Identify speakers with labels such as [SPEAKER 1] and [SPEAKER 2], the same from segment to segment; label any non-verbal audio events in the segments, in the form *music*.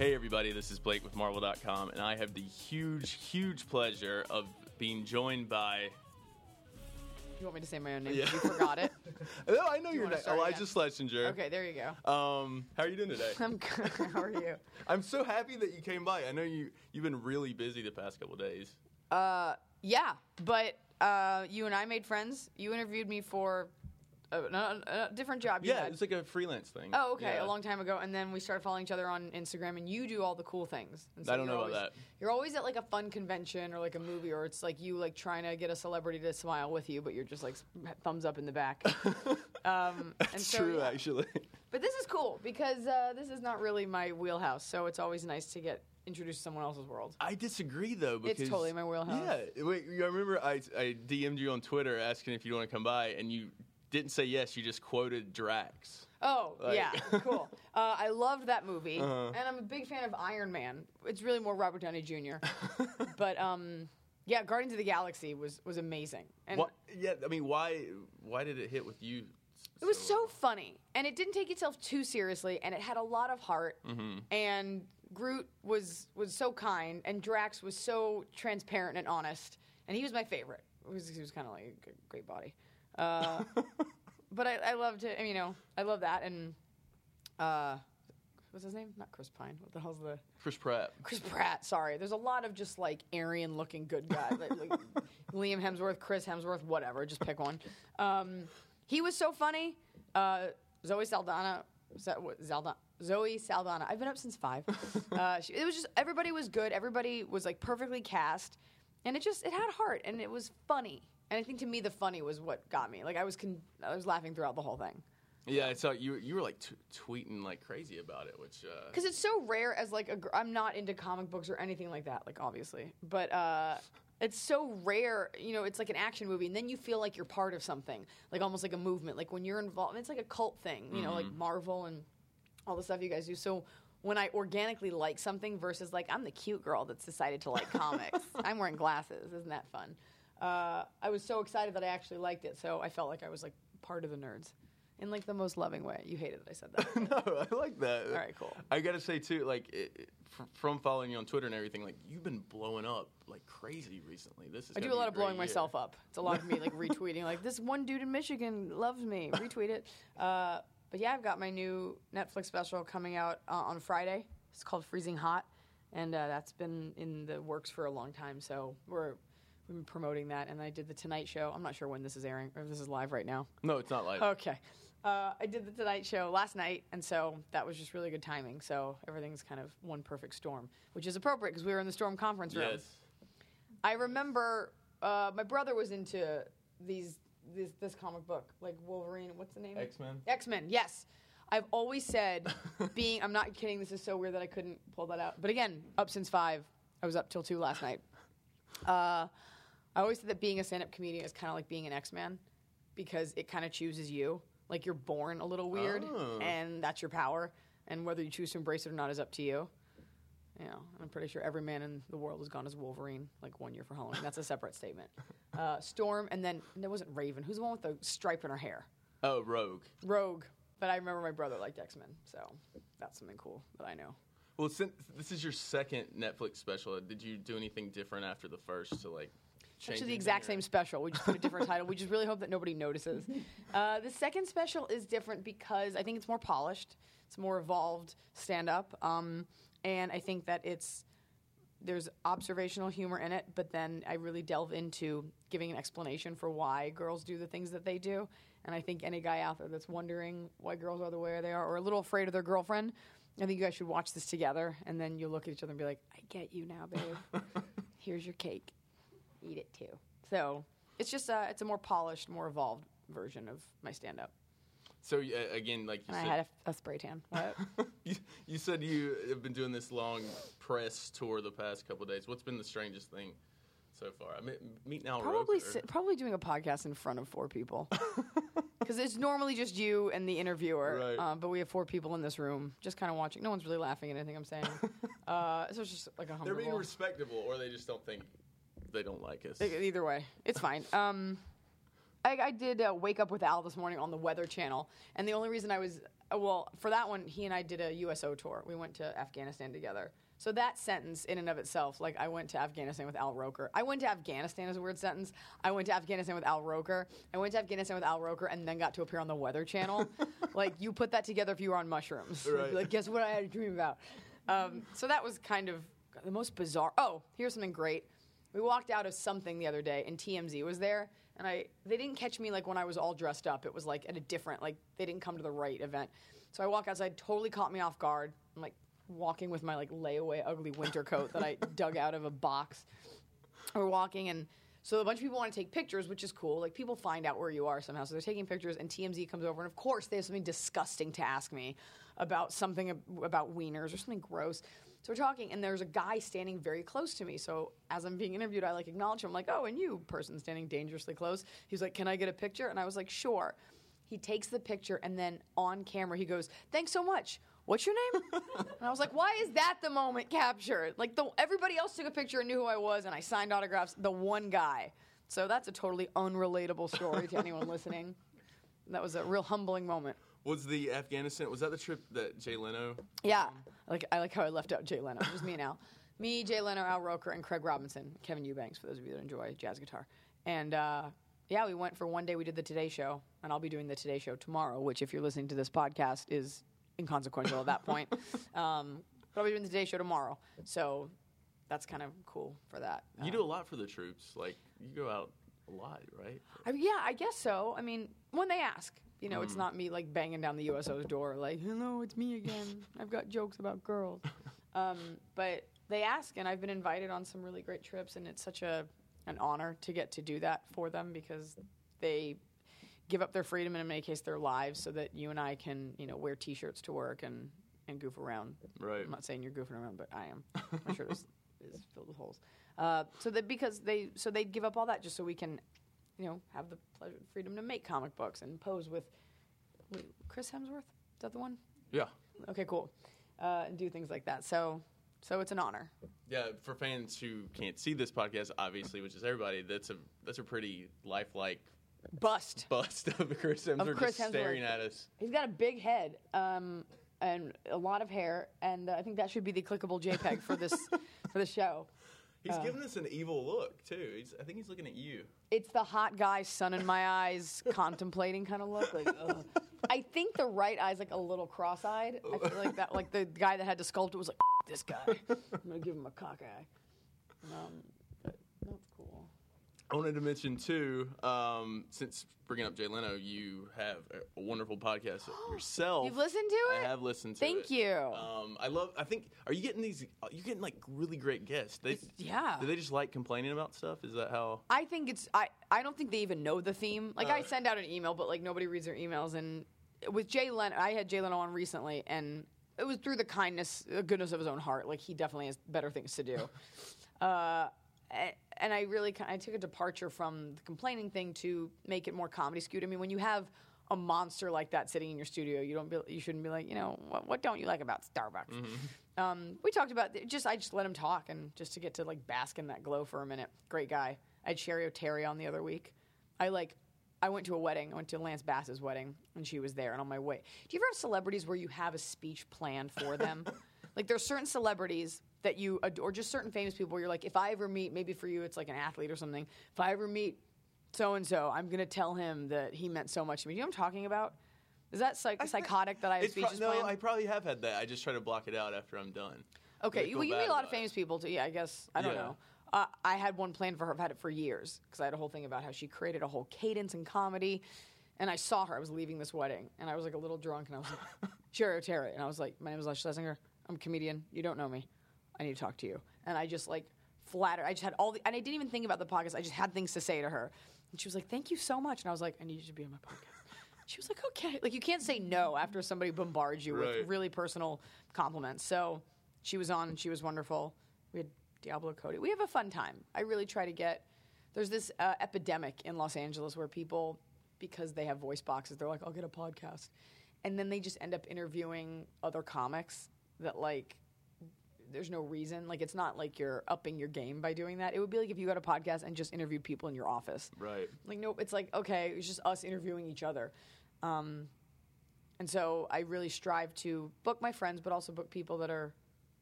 [SPEAKER 1] Hey, everybody, this is Blake with Marvel.com, and I have the huge, huge pleasure of being joined by.
[SPEAKER 2] You want me to say my own name?
[SPEAKER 1] Yeah.
[SPEAKER 2] You forgot it. *laughs*
[SPEAKER 1] No, I know you
[SPEAKER 2] your
[SPEAKER 1] name,
[SPEAKER 2] Iliza?
[SPEAKER 1] Shlesinger.
[SPEAKER 2] Okay, there you go.
[SPEAKER 1] Um, how are you doing today?
[SPEAKER 2] I'm good. *laughs* How are you? *laughs*
[SPEAKER 1] I'm so happy that you came by. I know you you've been really busy the past couple days.
[SPEAKER 2] Uh, Yeah, but uh, you and I made friends. You interviewed me for a, a, a different job. You
[SPEAKER 1] Yeah,
[SPEAKER 2] had.
[SPEAKER 1] it's like a freelance thing.
[SPEAKER 2] Oh, okay,
[SPEAKER 1] Yeah.
[SPEAKER 2] a long time ago, and then we started following each other on Instagram, and you do all the cool things. And
[SPEAKER 1] I don't know about
[SPEAKER 2] always-
[SPEAKER 1] that.
[SPEAKER 2] You're always at like a fun convention or like a movie, or it's like you like trying to get a celebrity to smile with you, but you're just like thumbs up in the back. *laughs* um, and
[SPEAKER 1] It's
[SPEAKER 2] so,
[SPEAKER 1] true,
[SPEAKER 2] yeah.
[SPEAKER 1] actually.
[SPEAKER 2] But this is cool because uh, this is not really my wheelhouse, so it's always nice to get introduced to someone else's world.
[SPEAKER 1] I disagree though because
[SPEAKER 2] totally my wheelhouse.
[SPEAKER 1] Yeah, wait. I remember I I DM'd you on Twitter asking if you want to come by, and you didn't say yes. You just quoted Drax.
[SPEAKER 2] Oh
[SPEAKER 1] Like-
[SPEAKER 2] yeah, *laughs* cool. Uh, I loved that movie,
[SPEAKER 1] Uh-huh.
[SPEAKER 2] and I'm a big fan of Iron Man. It's really more Robert Downey Jr. *laughs* but um, yeah, Guardians of the Galaxy was was amazing, and
[SPEAKER 1] What? Yeah, I mean, why? Why did it hit with you?
[SPEAKER 2] it was so funny, and it didn't take itself too seriously, and it had a lot of heart,
[SPEAKER 1] Mm-hmm.
[SPEAKER 2] and Groot was was so kind, and Drax was so transparent and honest, and he was my favorite. He was, he was kind of like a great body. Uh, but I, I loved it. I mean, you know, I love that, and uh, what's his name? Not Chris Pine. What the hell's the
[SPEAKER 1] Chris Pratt.
[SPEAKER 2] Chris Pratt? Sorry, there's a lot of just like Aryan-looking good guys, like, like Liam Hemsworth, Chris Hemsworth, whatever. Just pick one. Um, he was so funny. Uh, Zoe Saldana, Zalda- Zoe Saldana. I've been up since five. *laughs* Uh, she, it was just everybody was good. Everybody was like perfectly cast, and it just it had heart and it was funny. And I think to me the funny was what got me. Like I was con- I was laughing throughout the whole thing.
[SPEAKER 1] Yeah, I saw you. You were like t- tweeting like crazy about it, which uh,
[SPEAKER 2] because it's so rare as like a gr- i'm not into comic books or anything like that like obviously but uh it's so rare you know it's like an action movie and then you feel like you're part of something like almost like a movement like when you're involved it's like a cult thing you know like marvel and all the stuff you guys do so when i organically like something versus like i'm the cute girl that's decided to like comics *laughs* i'm wearing glasses isn't that fun uh, i was so excited that i actually liked it so i felt like i was like part of the nerds in like the most loving way you hated that i said that *laughs*
[SPEAKER 1] no, I like that.
[SPEAKER 2] All right, cool.
[SPEAKER 1] I gotta say too, like it, it- fr- from following you on Twitter and everything, like you've been blowing up like crazy recently. This is.
[SPEAKER 2] I do a lot of blowing
[SPEAKER 1] year.
[SPEAKER 2] myself up. It's a lot of me like *laughs* retweeting, like this one dude in Michigan loves me. *laughs* Retweet it. Uh, but yeah, I've got my new Netflix special coming out uh, on Friday. It's called Freezing Hot, and uh, that's been in the works for a long time. So we're we've been promoting that, and I did the Tonight Show. I'm not sure when this is airing or if this is live right now.
[SPEAKER 1] No, it's not live.
[SPEAKER 2] Okay. Uh, I did the Tonight Show last night, and so that was just really good timing. So everything's kind of one perfect storm, which is appropriate because we were in the storm conference room.
[SPEAKER 1] Yes.
[SPEAKER 2] I remember uh, my brother was into these this this comic book like Wolverine. What's the name?
[SPEAKER 1] X-Men?
[SPEAKER 2] X Men. Yes. I've always said *laughs* being. I'm not kidding. This is so weird that I couldn't pull that out. But again, up since five. I was up till two last night. Uh, I always said that being a stand-up comedian is kind of like being an X-Man because it kind of chooses you. Like you're born a little weird,
[SPEAKER 1] Oh.
[SPEAKER 2] and that's your power. And whether you choose to embrace it or not is up to you. You know, I'm pretty sure every man in the world has gone as Wolverine like one year for Halloween. That's a separate statement. *laughs* Uh, Storm, and then there wasn't Raven. Who's the one with the stripe in her hair?
[SPEAKER 1] Oh, Rogue.
[SPEAKER 2] Rogue. But I remember my brother liked X Men, so that's something cool that I know.
[SPEAKER 1] Well, since this is your second Netflix special, did you do anything different after the first to like?
[SPEAKER 2] Actually the exact same special. We just put a different title. We just really hope that nobody notices. *laughs* Uh, the second special is different because I think it's more polished. It's more evolved stand up, um, and I think that it's there's observational humor in it, but then I really delve into giving an explanation for why girls do the things that they do. And I think any guy out there that's wondering why girls are the way they are or a little afraid of their girlfriend, I think you guys should watch this together and then you'll look at each other and be like, I get you now, babe. *laughs* Here's your cake. Eat it too. So it's just uh, it's a more polished, more evolved version of my stand up.
[SPEAKER 1] So uh, again, like you
[SPEAKER 2] And I had a, a spray tan. What? *laughs*
[SPEAKER 1] you, you said you have been doing this long press tour the past couple days. What's been the strangest thing so far? I mean, meet now.
[SPEAKER 2] probably si- probably doing a podcast in front of four people *laughs* because it's normally just you and the interviewer
[SPEAKER 1] Right.
[SPEAKER 2] um, but we have four people in this room just kind of watching no one's really laughing at anything i'm saying *laughs* uh, so it's just like a humble
[SPEAKER 1] They're being respectable, or they just don't think they don't like us.
[SPEAKER 2] either way it's fine *laughs* um, I, I did uh, wake up with al this morning on the weather channel and the only reason i was uh, well, for that one, he and I did a USO tour. We went to Afghanistan together. So that sentence, in and of itself, like I went to Afghanistan with Al Roker. I went to Afghanistan is a weird sentence. I went to Afghanistan with Al Roker. I went to Afghanistan with Al Roker, and then got to appear on the Weather Channel. *laughs* like you put that together if you were on mushrooms.
[SPEAKER 1] Right.
[SPEAKER 2] like guess what I had a dream about. Um, so that was kind of the most bizarre. Oh, here's something great. We walked out of something the other day, and TMZ was there, and I they didn't catch me like when I was all dressed up. It was like at a different like they didn't come to the right event. So I walk outside, totally caught me off guard. I'm like walking with my like layaway ugly winter coat that I *laughs* dug out of a box. We're walking and. So a bunch of people want to take pictures, which is cool. Like people find out where you are somehow, so they're taking pictures. And TMZ comes over, and of course they have something disgusting to ask me about something ab- about wieners or something gross. So we're talking, and there's a guy standing very close to me. So as I'm being interviewed, I like acknowledge him. I'm like, "Oh, and you, person standing dangerously close." He's like, "Can I get a picture?" And I was like, "Sure." He takes the picture, and then on camera, he goes, "Thanks so much." What's your name? *laughs* and I was like, "Why is that the moment captured? Like, the everybody else took a picture and knew who I was, and I signed autographs. The one guy." So that's a totally unrelatable story to anyone *laughs* listening. That was a real humbling moment.
[SPEAKER 1] Was the Afghanistan? Was that the trip that Jay Leno?
[SPEAKER 2] Yeah, like I like how I left out Jay Leno. It was me Al, *laughs* me, Jay Leno, Al Roker, and Craig Robinson, Kevin Eubanks. For those of you that enjoy jazz guitar, and uh, yeah, we went for one day. We did the Today Show, and I'll be doing the Today Show tomorrow. Which, if you're listening to this podcast, is inconsequential at that point. *laughs* Um, but I'll be doing the Today Show tomorrow, so that's kind of cool for that.
[SPEAKER 1] You
[SPEAKER 2] Uh,
[SPEAKER 1] do a lot for the troops. Like you go out a lot, right?
[SPEAKER 2] I, yeah, I guess so. I mean, when they ask, you know, it's not me like banging down the USO's door, like, hello, it's me again. I've got jokes about girls. *laughs* um, but they ask, and I've been invited on some really great trips, and it's such a an honor to get to do that for them because they give up their freedom and in many cases their lives so that you and I can, you know, wear T-shirts to work and and goof around.
[SPEAKER 1] Right.
[SPEAKER 2] I'm not saying you're goofing around, but I am. My shirt is, *laughs* is filled with holes. Uh, so that because they so they'd give up all that just so we can, you know, have the pleasure, freedom to make comic books and pose with wait, Chris Hemsworth. Is that the one?
[SPEAKER 1] Yeah.
[SPEAKER 2] Okay, cool. Uh, and do things like that. So so it's an honor.
[SPEAKER 1] Yeah, for fans who can't see this podcast, obviously, which is everybody, that's a that's a pretty lifelike
[SPEAKER 2] Bust.
[SPEAKER 1] bust of Chris Hemsworth
[SPEAKER 2] Chris
[SPEAKER 1] just staring at us.
[SPEAKER 2] He's got a big head um, and a lot of hair, and uh, I think that should be the clickable JPEG for this *laughs* for the show.
[SPEAKER 1] He's
[SPEAKER 2] Uh.
[SPEAKER 1] giving us an evil look too. He's, I think he's looking at you.
[SPEAKER 2] It's the hot guy, sun in my eyes, *laughs* contemplating kind of look. Like, *laughs* ugh. I think the right eye's like a little cross-eyed. I feel like that, like the guy that had to sculpt it was like, this guy. *laughs* I'm gonna give him a cock eye. Um, but that's cool.
[SPEAKER 1] I wanted to mention too, um, since bringing up Jay Leno, you have a, wonderful podcast *gasps* yourself.
[SPEAKER 2] You've listened to it?
[SPEAKER 1] I have listened to it.
[SPEAKER 2] Thank
[SPEAKER 1] it.
[SPEAKER 2] you.
[SPEAKER 1] Um, I love. I think. Are you getting these? Are you getting like really great guests? They,
[SPEAKER 2] yeah.
[SPEAKER 1] Do they just like complaining about stuff? Is that how?
[SPEAKER 2] I think it's I, I don't think they even know the theme. Like I
[SPEAKER 1] Uh.
[SPEAKER 2] send out an email, but like nobody reads their emails. And with Jay Leno, I had Jay Leno on recently, and it was through the kindness, the goodness of his own heart. Like he definitely has better things to do. *laughs* uh, and I really I took a departure from the complaining thing to make it more comedy skewed. I mean, when you have a monster like that sitting in your studio, you don't be, you shouldn't be like, you know, what, what don't you like about Starbucks? Um, we talked about just I just let him talk and just to get to like bask in that glow for a minute. Great guy. I had Cheri Oteri on the other week. I like I went to a wedding. I went to Lance Bass's wedding and she was there and on my way. Do you ever have celebrities where you have a speech planned for them? *laughs* like there's certain celebrities that you ad- or just certain famous people where you're like if I ever meet maybe for you it's like an athlete or something. If I ever meet so and so, I'm gonna tell him that he meant so much to me. Do you know what I'm talking about? Is that psych- psychotic that I have
[SPEAKER 1] It's pro-
[SPEAKER 2] speeches
[SPEAKER 1] no,
[SPEAKER 2] planned?
[SPEAKER 1] I probably have had that. I just try to block it out after I'm done.
[SPEAKER 2] Okay, you, well, you meet a lot of
[SPEAKER 1] about it.
[SPEAKER 2] famous people too. Yeah, I guess I don't
[SPEAKER 1] Yeah.
[SPEAKER 2] know. Uh, I had one planned for her. I've had it for years because I had a whole thing about how she created a whole cadence in comedy. And I saw her. I was leaving this wedding, and I was like a little drunk, and I was like, *laughs* "Cheri Oteri," and I was like, "My name is Leslie Shlesinger. I'm a comedian. You don't know me. I need to talk to you." And I just like flattered. I just had all the, and I didn't even think about the podcast. I just had things to say to her, and she was like, "Thank you so much." And I was like, "I need you to be on my podcast." She was like, "Okay." Like you can't say no after somebody bombards you
[SPEAKER 1] Right.
[SPEAKER 2] with really personal compliments. So she was on and she was wonderful. We had Diablo Cody. We have a fun time. I really try to get. There's this uh, epidemic in Los Angeles where people, because they have voice boxes, they're like, "I'll get a podcast," and then they just end up interviewing other comics that like. There's no reason. Like it's not like you're upping your game by doing that. It would be like if you got a podcast and just interviewed people in your office.
[SPEAKER 1] Right.
[SPEAKER 2] Like nope, it's like okay, it's just us interviewing each other. Um, and so I really strive to book my friends, but also book people that are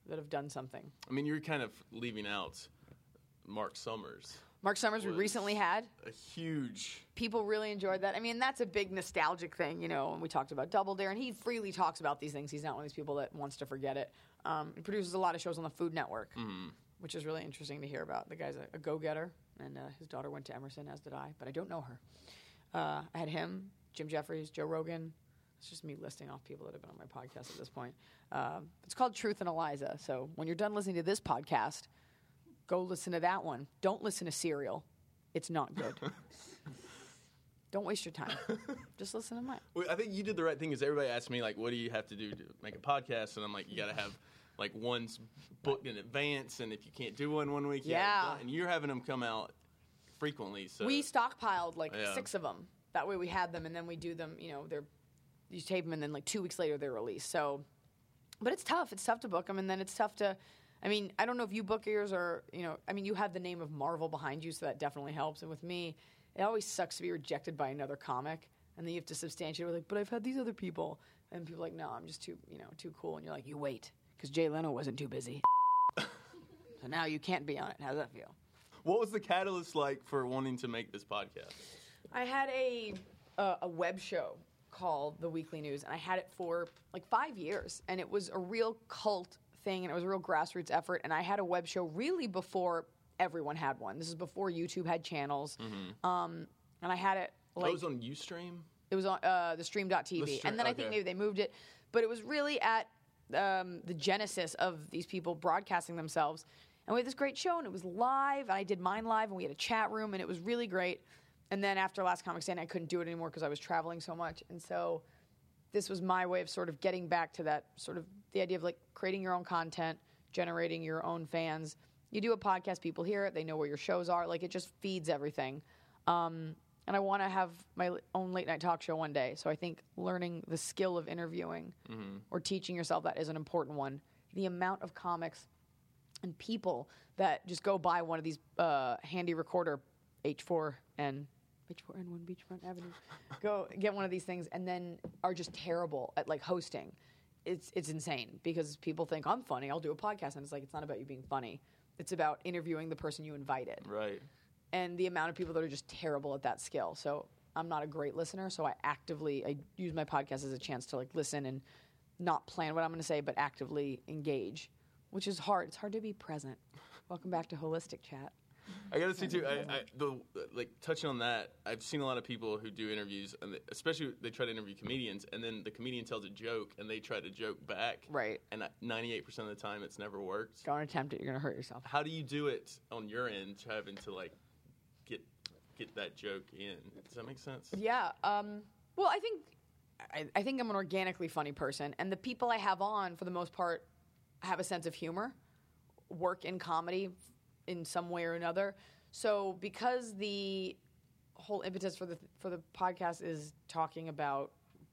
[SPEAKER 2] that have done something.
[SPEAKER 1] I mean, you're kind of leaving out Mark Summers.
[SPEAKER 2] Mark Summers we recently had.
[SPEAKER 1] A huge.
[SPEAKER 2] People really enjoyed that. I mean, that's a big nostalgic thing, you know. And we talked about Double Dare, and he freely talks about these things. He's not one of these people that wants to forget it. Um, he produces a lot of shows on the Food Network, which is really interesting to hear about. The guy's a, a go-getter, and uh, his daughter went to Emerson, as did I, but I don't know her. Uh, I had him, Jim Jeffries, Joe Rogan. It's just me listing off people that have been on my podcast at this point. Um, it's called Truth and Iliza. So when you're done listening to this podcast, go listen to that one. Don't listen to Serial. It's not good. *laughs* Don't waste your time. Just listen to mine.
[SPEAKER 1] Well, I think you did the right thing. Is everybody asked me like, "What do you have to do to make a podcast?" And I'm like, "You got to have like one's booked in advance, and if you can't do one one week, you
[SPEAKER 2] Yeah.
[SPEAKER 1] And you're having them come out frequently. So
[SPEAKER 2] we stockpiled like
[SPEAKER 1] Yeah.
[SPEAKER 2] six of them. That way we had them, and then we do them. You know, they're you tape them, and then like two weeks later they're released. So, but it's tough. It's tough to book them, and then it's tough to. I mean, I don't know if you book yours or you know. I mean, you have the name of Marvel behind you, so that definitely helps. And with me, it always sucks to be rejected by another comic, and then you have to substantiate. We're like, but I've had these other people, and people are like, no, I'm just too you know too cool, and you're like, you wait, because Jay Leno wasn't too busy. so now you can't be on it. How does that feel?
[SPEAKER 1] what was the catalyst like for wanting to make this podcast?
[SPEAKER 2] I had a uh, a web show called The Weekly News, and I had it for like five years, and it was a real cult thing, and it was a real grassroots effort. And I had a web show really before everyone had one. This is before YouTube had channels, um, and I had it
[SPEAKER 1] Oh,
[SPEAKER 2] like
[SPEAKER 1] it was on UStream.
[SPEAKER 2] it was on uh, the stream.tv.
[SPEAKER 1] The stream-
[SPEAKER 2] and then I think maybe they moved it. But it was really at um, the genesis of these people broadcasting themselves. And we had this great show, and it was live. And I did mine live, and we had a chat room, and it was really great. And then after Last Comic Standing, I couldn't do it anymore because I was traveling so much. And so this was my way of sort of getting back to that sort of the idea of like creating your own content, generating your own fans. You do a podcast, people hear it, they know where your shows are. Like it just feeds everything. Um, and I want to have my own late night talk show one day. So I think learning the skill of interviewing or teaching yourself that is an important one. The amount of comics and people that just go buy one of these uh, handy recorder H4N H4N1 Beachfront Avenue, *laughs* go get one of these things, and then are just terrible at like hosting. It's it's insane because people think I'm funny. I'll do a podcast, and it's like it's not about you being funny. It's about interviewing the person you invited
[SPEAKER 1] Right.
[SPEAKER 2] And the amount of people that are just terrible at that skill. So I'm not a great listener, so I actively I use my podcast as a chance to like listen and not plan what I'm going to say, but actively engage, which is hard. It's hard to be present. Welcome back to Holistic Chat.
[SPEAKER 1] I gotta say too. I, I the like touching on that. I've seen a lot of people who do interviews, and they, especially they try to interview comedians, and then the comedian tells a joke, and they try to joke back.
[SPEAKER 2] Right.
[SPEAKER 1] And ninety eight percent of the time, it's never worked.
[SPEAKER 2] Don't attempt it; you're going to hurt yourself.
[SPEAKER 1] How do you do it on your end, having to like get that joke in? Does that make sense?
[SPEAKER 2] Yeah. Um, well, I think I, I think I'm an organically funny person, and the people I have on, for the most part, have a sense of humor, work in comedy in some way or another. So because the whole impetus for the for the podcast is talking about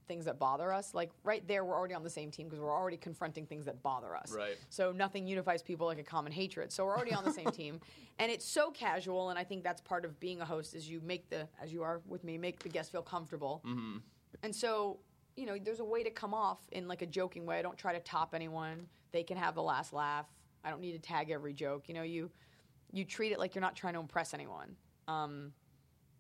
[SPEAKER 2] things that bother us, like right there, we're already on the same team because we're already confronting things that bother us.
[SPEAKER 1] Right.
[SPEAKER 2] So nothing unifies people like a common hatred. So we're already on the same *laughs* team, and it's so casual. And I think that's part of being a host is you make the as you are with me, make the guest feel comfortable. Mm-hmm. And so you know, there's a way to come off in like a joking way. I don't try to top anyone. They can have the last laugh. I don't need to tag every joke. You know, you you treat it like you're not trying to impress anyone. Um,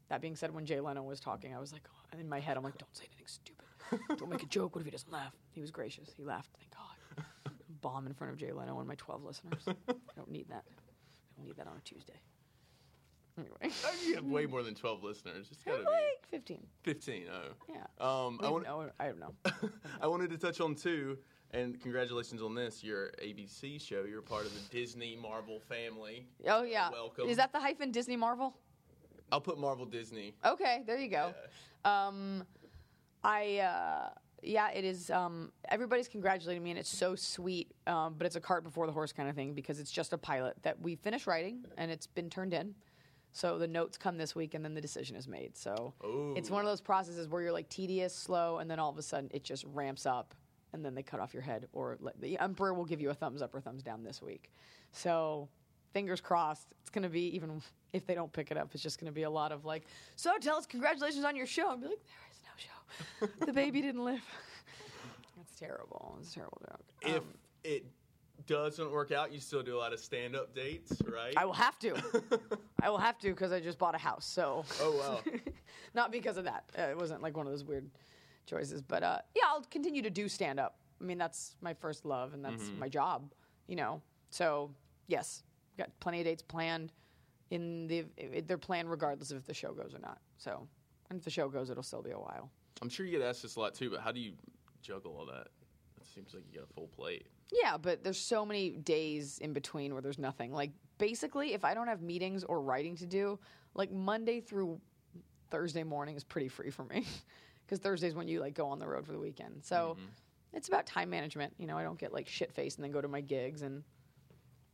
[SPEAKER 2] that being said, when Jay Leno was talking, I was like, oh, in my head, I'm like, don't say anything stupid. *laughs* don't make a joke. What if he doesn't laugh? He was gracious. He laughed. Thank God. *laughs* Bomb in front of Jay Leno and my 12 listeners. *laughs* I don't need that. I don't need that on a Tuesday. Anyway,
[SPEAKER 1] You have way more than twelve listeners. It's gotta be
[SPEAKER 2] like 15.
[SPEAKER 1] fifteen. Oh.
[SPEAKER 2] Yeah.
[SPEAKER 1] Um, I want.
[SPEAKER 2] no, I don't know.
[SPEAKER 1] I wanted to touch on two, and congratulations on this. Your ABC show. You're part of the Disney Marvel family.
[SPEAKER 2] Oh yeah.
[SPEAKER 1] Welcome.
[SPEAKER 2] Is that the hyphen Disney Marvel?
[SPEAKER 1] I'll put Marvel Disney.
[SPEAKER 2] Okay, there you go. Um, I uh, yeah, it is. Um, everybody's congratulating me, and it's so sweet. Um, but it's a cart before the horse kind of thing because it's just a pilot that we finished writing and it's been turned in. So the notes come this week, and then the decision is made. So it's one of those processes where you're like tedious, slow, and then all of a sudden it just ramps up, and then they cut off your head, or let, the emperor will give you a thumbs up or thumbs down this week. So fingers crossed. It's going to be even if they don't pick it up, it's just going to be a lot of like, so tell us congratulations on your show, and be like, there is show. the baby didn't live. It's terrible. It's a terrible joke.
[SPEAKER 1] If
[SPEAKER 2] Um,
[SPEAKER 1] it doesn't work out, you still do a lot of stand up dates, right?
[SPEAKER 2] I will have to. *laughs* I will have to because I just bought a house. So
[SPEAKER 1] oh wow. *laughs*
[SPEAKER 2] not because of that. Uh, it wasn't like one of those weird choices. But uh, yeah, I'll continue to do stand up. I mean, that's my first love and that's
[SPEAKER 1] Mm-hmm.
[SPEAKER 2] my job, you know. So yes, got plenty of dates planned. In the if they're planned regardless of if the show goes or not. So and if the show goes, it'll still be a while.
[SPEAKER 1] I'm sure you get asked this a lot too, but how do you juggle all that? It seems like you got a full plate.
[SPEAKER 2] Yeah, but there's so many days in between where there's nothing. Like basically, if I don't have meetings or writing to do, like Monday through Thursday morning is pretty free for me *laughs* because Thursday's when you like go on the road for the weekend. So mm-hmm. it's about time management. You know, I don't get like shit faced and then go to my gigs and.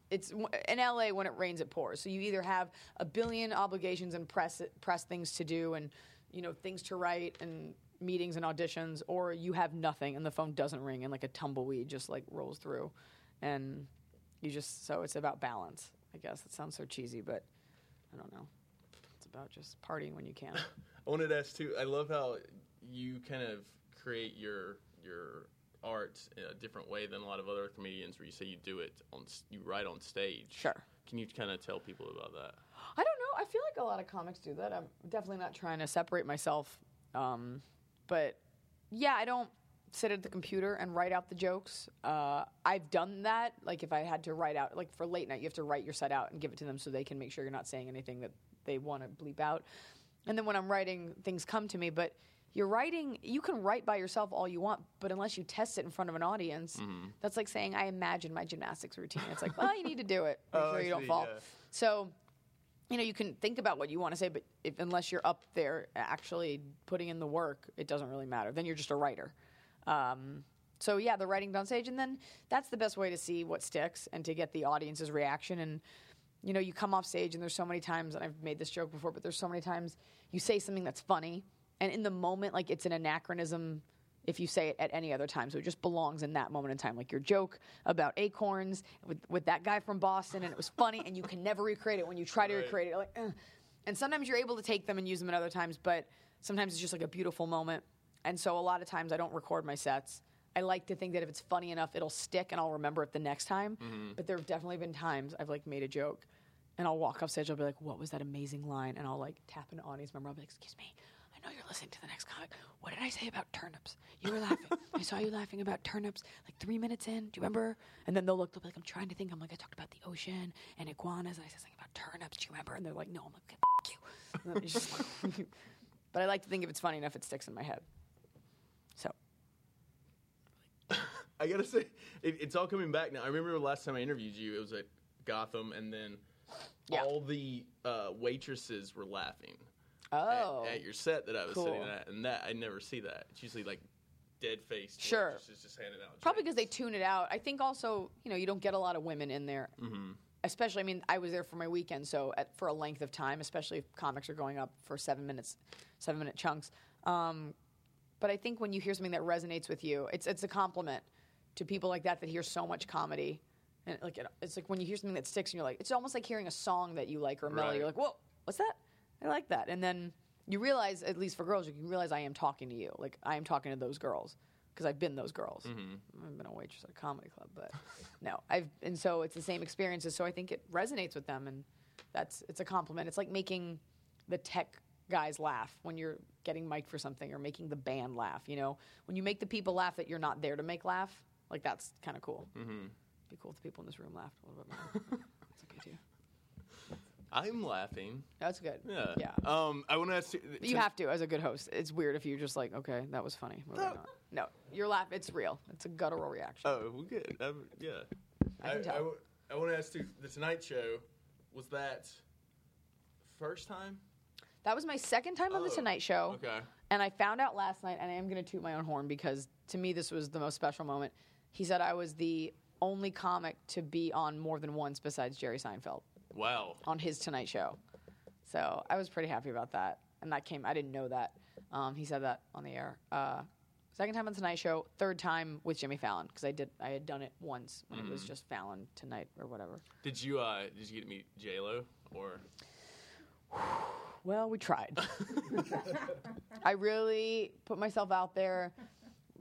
[SPEAKER 2] It's in LA when it rains, it pours. So you either have a billion obligations and press press things to do, and you know things to write and meetings and auditions, or you have nothing and the phone doesn't ring and like a tumbleweed just like rolls through, and you just so it's about balance. I guess it sounds so cheesy, but I don't know. It's about just partying when you can. *laughs*
[SPEAKER 1] I wanted to ask too. I love how you kind of create your your art in a different way than a lot of other comedians, where you say you do it on you write on stage.
[SPEAKER 2] Sure.
[SPEAKER 1] Can you kind of tell people about that?
[SPEAKER 2] I don't. I feel like a lot of comics do that. I'm definitely not trying to separate myself. Um, but yeah, I don't sit at the computer and write out the jokes. Uh, I've done that. Like if I had to write out, like for late night, you have to write your set out and give it to them so they can make sure you're not saying anything that they want to bleep out. And then when I'm writing, things come to me. But you're writing, you can write by yourself all you want, but unless you test it in front of an audience, that's like saying, I imagine my gymnastics routine. It's like, well, you need to do it. *laughs* Make
[SPEAKER 1] Oh,
[SPEAKER 2] sure you don't
[SPEAKER 1] see,
[SPEAKER 2] fall.
[SPEAKER 1] yeah.
[SPEAKER 2] So you know, you can think about what you want to say, but if, unless you're up there actually putting in the work, it doesn't really matter. Then you're just a writer. Um, so yeah, the writing on stage, and then that's the best way to see what sticks and to get the audience's reaction. And you know, you come off stage, and there's so many times, and I've made this joke before, but there's so many times you say something that's funny, and in the moment, like it's an anachronism if you say it at any other time. So it just belongs in that moment in time. Like your joke about acorns with, with that guy from Boston, and it was funny, and you can never recreate it. When you try to
[SPEAKER 1] Right.
[SPEAKER 2] recreate it, like, Ugh. and sometimes you're able to take them and use them at other times, but sometimes it's just like a beautiful moment. And so a lot of times I don't record my sets. I like to think that if it's funny enough, it'll stick, and I'll remember it the next time. Mm-hmm. But there have definitely been times I've like made a joke. And I'll walk off stage. I'll be like, "What was that amazing line?" And I'll like tap an audience member. I'll be like, "Excuse me, I know you're listening to the next comic. What did I say about turnips? You were laughing. *laughs* I saw you laughing about turnips like three minutes in. Do you remember? And then they'll look. They'll be like, I'm trying to think. I'm like, I talked about the ocean and iguanas, and I said something about turnips. Do you remember? And they're like, No. I'm like, okay, f- you. And then it's just- *laughs* but I like to think if it's funny enough, it sticks in my head. So *laughs*
[SPEAKER 1] I gotta say, it, it's all coming back now. I remember the last time I interviewed you, it was at Gotham, and then
[SPEAKER 2] Yeah.
[SPEAKER 1] all the uh, waitresses were laughing
[SPEAKER 2] oh,
[SPEAKER 1] at, at your set that I was sitting at, and that I never see that. It's usually like dead faced.
[SPEAKER 2] Sure.
[SPEAKER 1] waitresses just handing out.
[SPEAKER 2] Probably because they tune it out. I think also, you know, you don't get a lot of women in there. Mm-hmm. Especially, I mean, I was there for my weekend, so at, for a length of time, especially if comics are going up for seven minutes, seven minute chunks. Um, but I think when you hear something that resonates with you, it's it's a compliment to people like that that hear so much comedy. And like it, it's like when you hear something that sticks, and you're like, it's almost like hearing a song that you like or a melody.
[SPEAKER 1] Right.
[SPEAKER 2] You're like, whoa, what's that? I like that. And then you realize, at least for girls, you realize I am talking to you. Like I am talking to those girls because I've been those girls. I've been a waitress at a comedy club, but *laughs* no, I've and so it's the same experiences. So I think it resonates with them, and that's it's a compliment. It's like making the tech guys laugh when you're getting mic'd for something, or making the band laugh. You know, when you make the people laugh that you're not there to make laugh, like that's kind of cool. Mm-hmm. Be cool if the people in this room laughed a little bit more. *laughs* that's okay too.
[SPEAKER 1] I'm laughing.
[SPEAKER 2] That's good.
[SPEAKER 1] Yeah.
[SPEAKER 2] Yeah.
[SPEAKER 1] Um, I want to ask you.
[SPEAKER 2] You have to as a good host. It's weird if you're just like, okay, that was funny. Moving on. No, your laugh. It's real. It's a guttural reaction.
[SPEAKER 1] Oh, well, good. Um, yeah.
[SPEAKER 2] I can tell.
[SPEAKER 1] I, want to ask you. The Tonight Show was that first time?
[SPEAKER 2] That was my second time on the
[SPEAKER 1] Oh,
[SPEAKER 2] Tonight Show.
[SPEAKER 1] okay.
[SPEAKER 2] And I found out last night, and I am going to toot my own horn because to me this was the most special moment. He said I was the only comic to be on more than once besides Jerry Seinfeld
[SPEAKER 1] Wow.
[SPEAKER 2] on his Tonight Show. So I was pretty happy about that. And that came, I didn't know that. Um, he said that on the air. Uh, second time on Tonight Show, third time with Jimmy Fallon because I did, I had done it once when it was just Fallon tonight or whatever.
[SPEAKER 1] Did you uh did you get to meet J Lo or? *sighs*
[SPEAKER 2] Well, we tried. *laughs* I really put myself out there,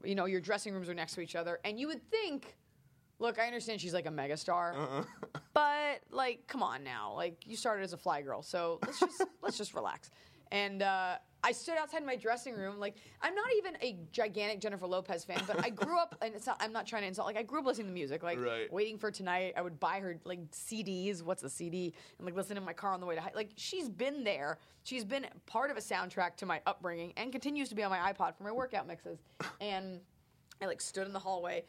[SPEAKER 2] you know, your dressing rooms are next to each other, and you would think, look, I understand she's like a megastar,
[SPEAKER 1] Uh-uh. *laughs*
[SPEAKER 2] but like, come on now, like you started as a fly girl, so let's just *laughs* let's just relax. And uh, I stood outside my dressing room, like I'm not even a gigantic Jennifer Lopez fan, but I *laughs* grew up, and it's not, I'm not trying to insult. Like I grew up listening to music, like
[SPEAKER 1] Right.
[SPEAKER 2] waiting for tonight. I would buy her like CDs. What's a CD? And like listen in my car on the way to high. Like she's been there. She's been part of a soundtrack to my upbringing, and continues to be on my iPod for my workout mixes. And I like stood in the hallway,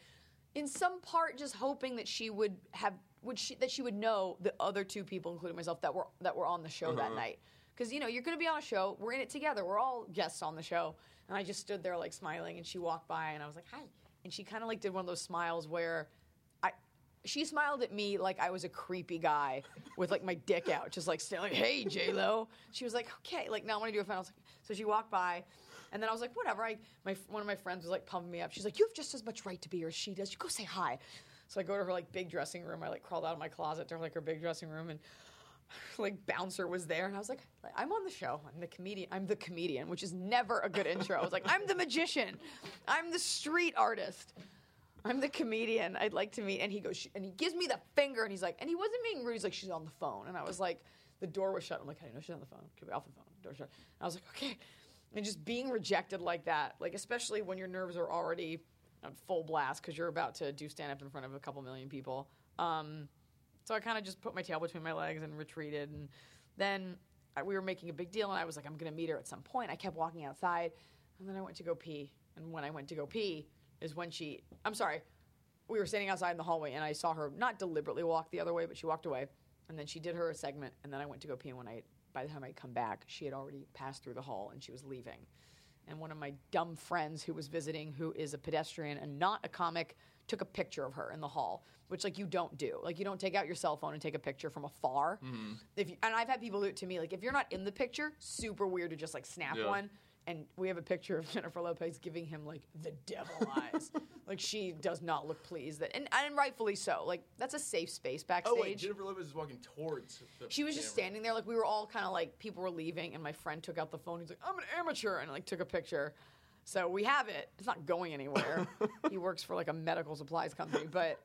[SPEAKER 2] in some part just hoping that she would have would she that she would know the other two people, including myself, that were that were on the show that uh-huh. night. Because you know you're going to be on a show. We're in it together. We're all guests on the show. And I just stood there like smiling, and she walked by, and I was like, "Hi," and she kind of like did one of those smiles where I. She smiled at me like I was a creepy guy with like my dick out, just like saying like, "Hey, J Lo." She was like, "Okay," like now I want to do a fan. I was like, so she walked by, and then I was like, "Whatever." I my one of my friends was like pumping me up. She's like, "You have just as much right to be here as she does. You go say hi." So I go to her like big dressing room. I like crawled out of my closet to like her big dressing room, and *sighs* like bouncer was there, and I was like, "I'm on the show. I'm the comedian. I'm the comedian," which is never a good intro. I was like, "I'm the magician. I'm the street artist." I'm the comedian. I'd like to meet. And he goes, and he gives me the finger, and he's like, and he wasn't being rude. He's like, she's on the phone, and I was like, the door was shut. I'm like, I know she's on the phone. Could be off the phone. Door shut. And I was like, okay. And just being rejected like that, like especially when your nerves are already on full blast because you're about to do stand up in front of a couple million people. Um, so I kind of just put my tail between my legs and retreated. And then I, we were making a big deal, and I was like, I'm going to meet her at some point. I kept walking outside, and then I went to go pee. And when I went to go pee, is when she, I'm sorry, we were standing outside in the hallway, and I saw her not deliberately walk the other way, but she walked away. And then she did her segment, and then I went to go pee. And when I, by the time I'd come back, she had already passed through the hall, and she was leaving. And one of my dumb friends who was visiting, who is a pedestrian and not a comic, took a picture of her in the hall, which like you don't do. Like you don't take out your cell phone and take a picture from afar. Mm-hmm. If you, and I've had people do it to me. Like if you're not in the picture, super weird to just like snap
[SPEAKER 1] Yeah.
[SPEAKER 2] one. And we have a picture of *laughs* Jennifer Lopez giving him like the devil eyes. *laughs* like she does not look pleased that, and, and rightfully so. Like that's a safe space backstage.
[SPEAKER 1] Oh wait, Jennifer Lopez is walking towards. The
[SPEAKER 2] She was just standing there, like we were all kind of like people were leaving, and my friend took out the phone. He's like, "I'm an amateur," and like took a picture. So we have it. It's not going anywhere. *laughs* he works for like a medical supplies company, but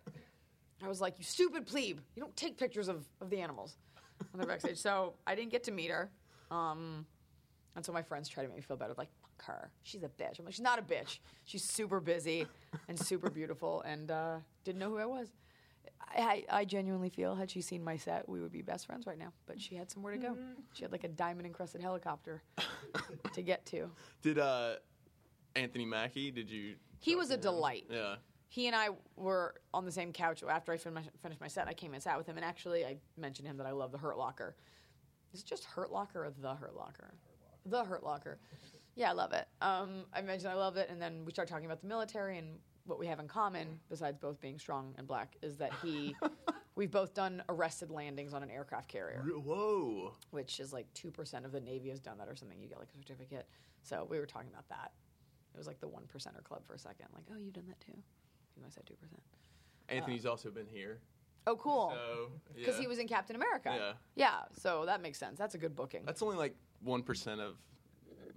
[SPEAKER 2] I was like, "You stupid plebe! You don't take pictures of, of the animals on the backstage." So I didn't get to meet her, um, and so my friends tried to make me feel better. Like, fuck her. She's a bitch. I'm like, she's not a bitch. She's super busy and super beautiful, and uh, didn't know who I was. I, I genuinely feel had she seen my set, we would be best friends right now. But she had somewhere to go. She had like a diamond encrusted helicopter *coughs* to get to.
[SPEAKER 1] Did uh, Anthony Mackie? Did you?
[SPEAKER 2] He was a
[SPEAKER 1] him?
[SPEAKER 2] delight.
[SPEAKER 1] Yeah.
[SPEAKER 2] He and I were on the same couch after I fin- finished my set. I came and sat with him, and actually, I mentioned him that I love the Hurt Locker. Is it just Hurt Locker or the Hurt Locker? The Hurt Locker. Yeah, I love it. Um, I mentioned I love it, and then we start talking about the military and what we have in common, besides both being strong and black, is that he, *laughs* we've both done arrested landings on an aircraft carrier.
[SPEAKER 1] Re- Whoa.
[SPEAKER 2] which is like 2% of the Navy has done that or something. You get like a certificate. So we were talking about that. It was like the one percenter club for a second. Like, oh, you've done that too? Even though I said 2%.
[SPEAKER 1] Anthony's also been here.
[SPEAKER 2] Oh, cool.
[SPEAKER 1] So yeah.
[SPEAKER 2] Was Captain America.
[SPEAKER 1] Yeah.
[SPEAKER 2] Yeah, so that makes sense. That's a good booking.
[SPEAKER 1] That's only like one percent of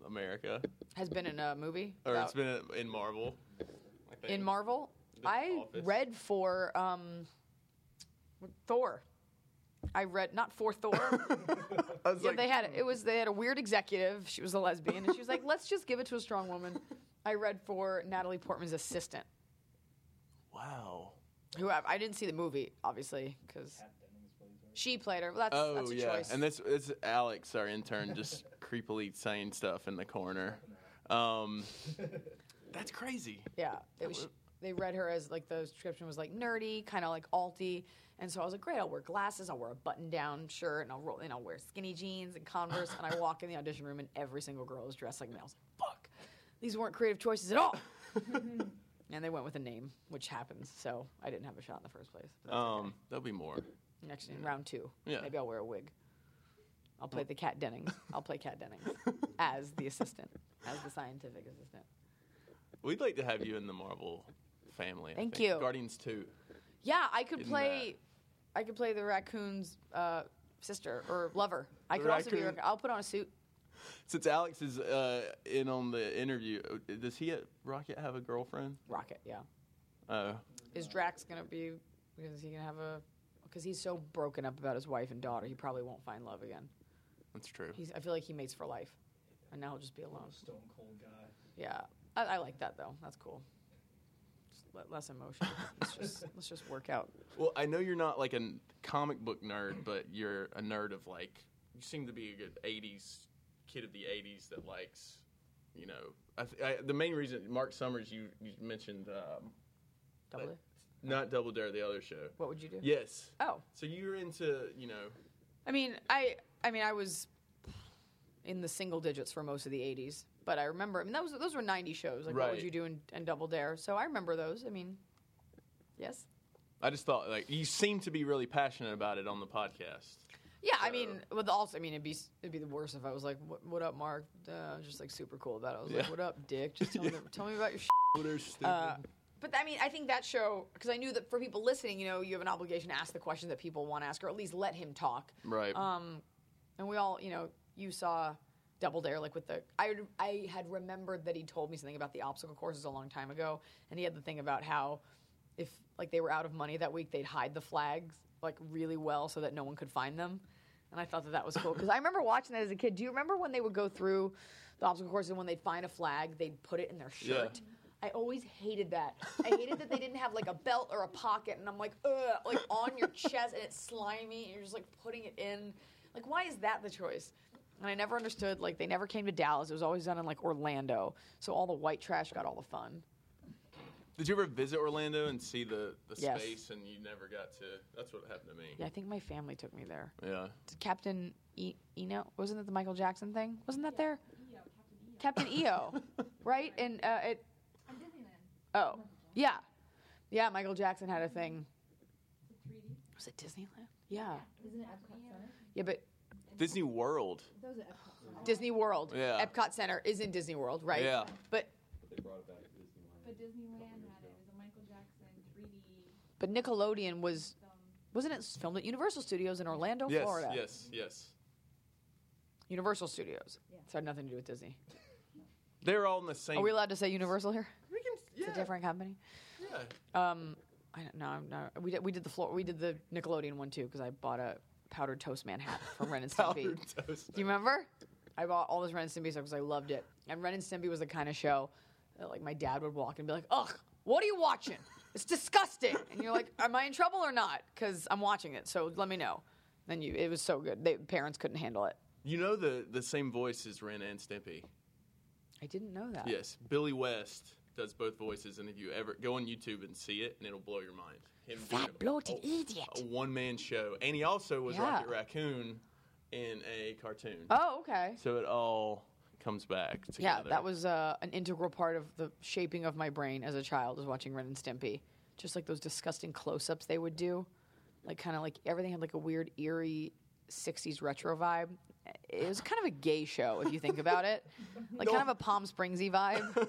[SPEAKER 1] America,
[SPEAKER 2] Has been in a movie.
[SPEAKER 1] or
[SPEAKER 2] about-
[SPEAKER 1] it's been in Marvel. I think.
[SPEAKER 2] in Marvel.
[SPEAKER 1] The
[SPEAKER 2] I
[SPEAKER 1] Office.
[SPEAKER 2] read for um, Thor. I read not for Thor. *laughs*
[SPEAKER 1] I was
[SPEAKER 2] Yeah,
[SPEAKER 1] like,
[SPEAKER 2] they had it was they had a weird executive. She was a lesbian, and she was like, "Let's just give it to a strong woman." I read for Natalie Portman's assistant,
[SPEAKER 1] wow.
[SPEAKER 2] who I, I didn't see the movie, obviously, because she played her. Well, that's
[SPEAKER 1] Oh
[SPEAKER 2] that's a
[SPEAKER 1] yeah,
[SPEAKER 2] choice.
[SPEAKER 1] and this is Alex, our intern, just *laughs* creepily saying stuff in the corner. Um, that's crazy.
[SPEAKER 2] yeah, it was. They read her as like the description was like nerdy, kind of like alty, and so I was like, great. I'll wear glasses. I'll wear a button-down shirt, and I'll roll. And I'll wear skinny jeans and Converse. and I walk in the audition room, and every single girl is dressed like me. I was like, fuck, these weren't creative choices at all. *laughs* and they went with a name, which happens. So I didn't have a shot in the first place. But that's okay.
[SPEAKER 1] Um, there'll be more.
[SPEAKER 2] Next in round two,
[SPEAKER 1] Yeah.
[SPEAKER 2] maybe I'll wear a wig. I'll play the Kat Dennings. I'll play Kat Dennings *laughs* as the assistant, as the scientific assistant.
[SPEAKER 1] We'd like to have you in the Marvel family. I
[SPEAKER 2] Thank
[SPEAKER 1] think.
[SPEAKER 2] you.
[SPEAKER 1] Guardians two.
[SPEAKER 2] Yeah, I could
[SPEAKER 1] Isn't
[SPEAKER 2] play. I could play the raccoon's uh, sister or lover. I
[SPEAKER 1] The
[SPEAKER 2] could also be.
[SPEAKER 1] raccoon-
[SPEAKER 2] Rac- I'll put on a suit.
[SPEAKER 1] Since Alex is uh, in on the interview, uh, does he at Rocket have a girlfriend?
[SPEAKER 2] Rocket, yeah.
[SPEAKER 1] Oh,
[SPEAKER 2] Is Drax gonna be? Is he gonna have a? Because he's so broken up about his wife and daughter, he probably won't find love again.
[SPEAKER 1] that's true.
[SPEAKER 2] He's. I feel like he mates for life, and now he'll just be alone.
[SPEAKER 3] Stone cold guy.
[SPEAKER 2] Yeah, I, I like that though. That's cool. Just less emotion. *laughs* let's just let's just work out.
[SPEAKER 1] Well, I know you're not like a comic book nerd, but you're a nerd of like you seem to be a good '80s kid of the '80s that likes, you know. I th- I, the main reason Mark Summers you, you mentioned um,
[SPEAKER 2] Double
[SPEAKER 1] But-
[SPEAKER 2] it.
[SPEAKER 1] Not Double Dare, the other show.
[SPEAKER 2] What would you do?
[SPEAKER 1] Yes.
[SPEAKER 2] Oh,
[SPEAKER 1] So you're into you know
[SPEAKER 2] I mean, I I mean, I was in the single digits for most of the '80s, but I remember. I mean, was those were '90 shows. Like, what would
[SPEAKER 1] Right.
[SPEAKER 2] you do in, in Double Dare? So I remember those. I mean, yes.
[SPEAKER 1] I just thought like you seem to be really passionate about it on the podcast.
[SPEAKER 2] Yeah, I
[SPEAKER 1] So-
[SPEAKER 2] mean, with also, I mean, it'd be it'd be the worst if I was like, "What, what up, Mark?" Uh, just like super cool about it. I was like,
[SPEAKER 1] Yeah.
[SPEAKER 2] "What up, Dick?" Just tell, me, *laughs* tell me about your. Uh, but I mean, I think that show because I knew that for people listening, you know, you have an obligation to ask the questions that people want to ask, or at least let him talk.
[SPEAKER 1] right.
[SPEAKER 2] Um, and we all, you know, you saw Double Dare, like with the. I I had remembered that he told me something about the obstacle courses a long time ago, and he had the thing about how if like they were out of money that week, they'd hide the flags like really well so that no one could find them. And I thought that that was cool because I remember watching that as a kid. Do you remember when they would go through the obstacle course and when they'd find a flag, they'd put it in their
[SPEAKER 1] Yeah.
[SPEAKER 2] Shirt? I always hated that. I hated that they didn't have like a belt or a pocket, and I'm like, ugh, like on your chest, and it's slimy, and you're just like putting it in. Like, why is that the choice? And I never understood. Like, they never came to Dallas. It was always done in like Orlando, so all the white trash got all the fun.
[SPEAKER 1] Did you ever visit Orlando and see the, the
[SPEAKER 2] Yes.
[SPEAKER 1] space and you never got to? That's what happened to me.
[SPEAKER 2] Yeah, I think my family took me there.
[SPEAKER 1] Yeah.
[SPEAKER 2] Captain e- Eno wasn't that the Michael Jackson thing? Wasn't that there? Captain EO, right? And uh, it. Oh, yeah, yeah. Michael Jackson had a thing. Was it Disneyland? Yeah,
[SPEAKER 4] Isn't it Epcot Center?
[SPEAKER 2] yeah, but
[SPEAKER 1] Disney World.
[SPEAKER 4] That was at Epcot Center.
[SPEAKER 2] Disney World,
[SPEAKER 1] Yeah.
[SPEAKER 2] Epcot Center is in Disney World, right?
[SPEAKER 1] Yeah.
[SPEAKER 2] But
[SPEAKER 5] They brought it back to Disneyland.
[SPEAKER 4] But Disneyland had it. It was a Michael Jackson 3D
[SPEAKER 2] but Nickelodeon was wasn't it filmed at Universal Studios in Orlando,
[SPEAKER 1] Yes.
[SPEAKER 2] Florida?
[SPEAKER 1] Yes. Yes.
[SPEAKER 2] Universal Studios.
[SPEAKER 4] Yeah.
[SPEAKER 2] So it had nothing to do with Disney.
[SPEAKER 1] They're all in the same.
[SPEAKER 2] Are we allowed to say Universal here?
[SPEAKER 1] Yeah.
[SPEAKER 2] It's a different company.
[SPEAKER 1] Yeah.
[SPEAKER 2] Um, I don't know. No, we did we did the floor. We did the Nickelodeon one too because I bought a powdered toast man hat from Ren and *laughs* Stimpy.
[SPEAKER 1] Powdered toast.
[SPEAKER 2] Do you remember? I bought all this Ren and Stimpy stuff because I loved it. And Ren and Stimpy was the kind of show that like my dad would walk and be like, "Ugh, what are you watching? It's disgusting." And you're like, "Am I in trouble or not?" Because I'm watching it. So let me know. Then you, it was so good. They, parents couldn't handle it.
[SPEAKER 1] You know the the same voice as Ren and Stimpy.
[SPEAKER 2] I didn't know that.
[SPEAKER 1] Yes, Billy West does both voices, and if you ever go on YouTube and see it, and it'll blow your mind. Him doing
[SPEAKER 2] Fat
[SPEAKER 1] a-
[SPEAKER 2] bloated
[SPEAKER 1] a,
[SPEAKER 2] idiot.
[SPEAKER 1] A one man show, and he also was
[SPEAKER 2] Yeah.
[SPEAKER 1] Rocket Raccoon in a cartoon.
[SPEAKER 2] Oh, okay.
[SPEAKER 1] So it all comes back together.
[SPEAKER 2] Yeah, that was uh, an integral part of the shaping of my brain as a child was watching Ren and Stimpy. Just like those disgusting close-ups they would do, like kind of like everything had like a weird eerie '60s retro vibe. It was kind of a gay show if you think about it, *laughs* like kind of a Palm Springsy vibe.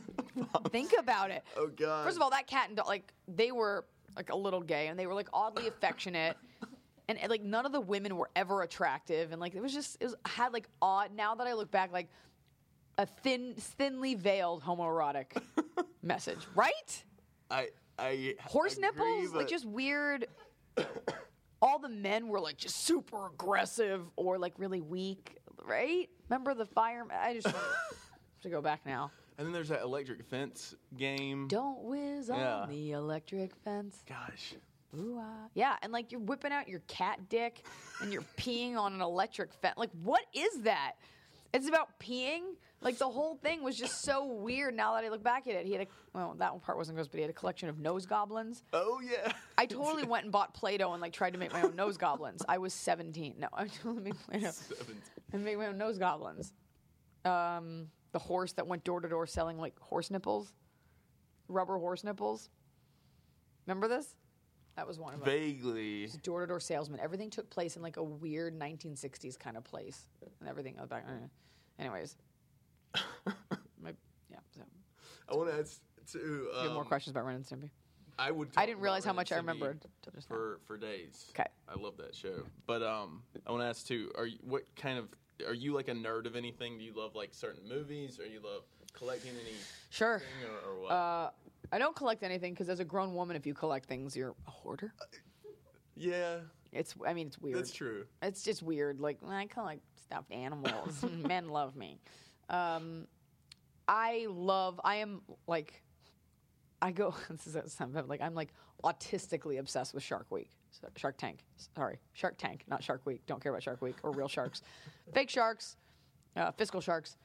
[SPEAKER 2] *laughs* think about it.
[SPEAKER 1] Oh God.
[SPEAKER 2] First of all, that cat and dog, like they were like a little gay, and they were like oddly affectionate, and, and, like none of the women were ever attractive, and like it was just it was, had like odd. Now that I look back, like a thin, thinly veiled homoerotic *laughs* message, right?
[SPEAKER 1] I I
[SPEAKER 2] Horse
[SPEAKER 1] agree,
[SPEAKER 2] nipples, like just weird. *coughs* All the men were like just super aggressive or like really weak, right? Remember the fire? I just have *laughs* to go back now.
[SPEAKER 1] And then there's that electric fence game.
[SPEAKER 2] Don't whiz
[SPEAKER 1] Yeah.
[SPEAKER 2] on the electric fence.
[SPEAKER 1] Gosh.
[SPEAKER 2] Ooh, ah. Yeah, and like you're whipping out your cat dick and you're peeing on an electric fence. Like, what is that? It's about peeing. Like the whole thing was just so weird. Now that I look back at it, he had a well, that one part wasn't gross, but he had a collection of nose goblins.
[SPEAKER 1] Oh yeah.
[SPEAKER 2] I totally went and bought Play-Doh and like tried to make my own nose goblins. I was 17. No, *laughs* I totally made Play-Doh and made my own nose goblins. Um, the horse that went door to door selling like horse nipples, rubber horse nipples. Remember this? That was one of them
[SPEAKER 1] Vaguely.
[SPEAKER 2] door to door salesman. Everything took place in like a weird 1960s kind of place, and everything. back- uh, Anyways, my, yeah. So,
[SPEAKER 1] I want to ask to.
[SPEAKER 2] you have more
[SPEAKER 1] um,
[SPEAKER 2] questions about Ren and Stimpy?
[SPEAKER 1] I would.
[SPEAKER 2] I didn't realize how much I remembered now.
[SPEAKER 1] for days. days.
[SPEAKER 2] 'Kay.
[SPEAKER 1] I love that show. But um, I want to ask too. Are you, what kind of are you like a nerd of anything? Do you love like certain movies, or you love collecting anything,
[SPEAKER 2] Sure.
[SPEAKER 1] or, or what?
[SPEAKER 2] Uh, I don't collect anything because as a grown woman, if you collect things, you're a hoarder.
[SPEAKER 1] yeah,
[SPEAKER 2] It's, I mean, it's weird.
[SPEAKER 1] that's true.
[SPEAKER 2] It's just weird. Like I collect stuffed animals. *laughs* Men love me. Um, I love. I am like. I go. *laughs* This is something like I'm like autistically obsessed with Shark Week. So- Shark Tank. Sorry, Shark Tank, not Shark Week. Don't care about Shark Week or real sharks. *laughs* Fake sharks, uh, fiscal sharks,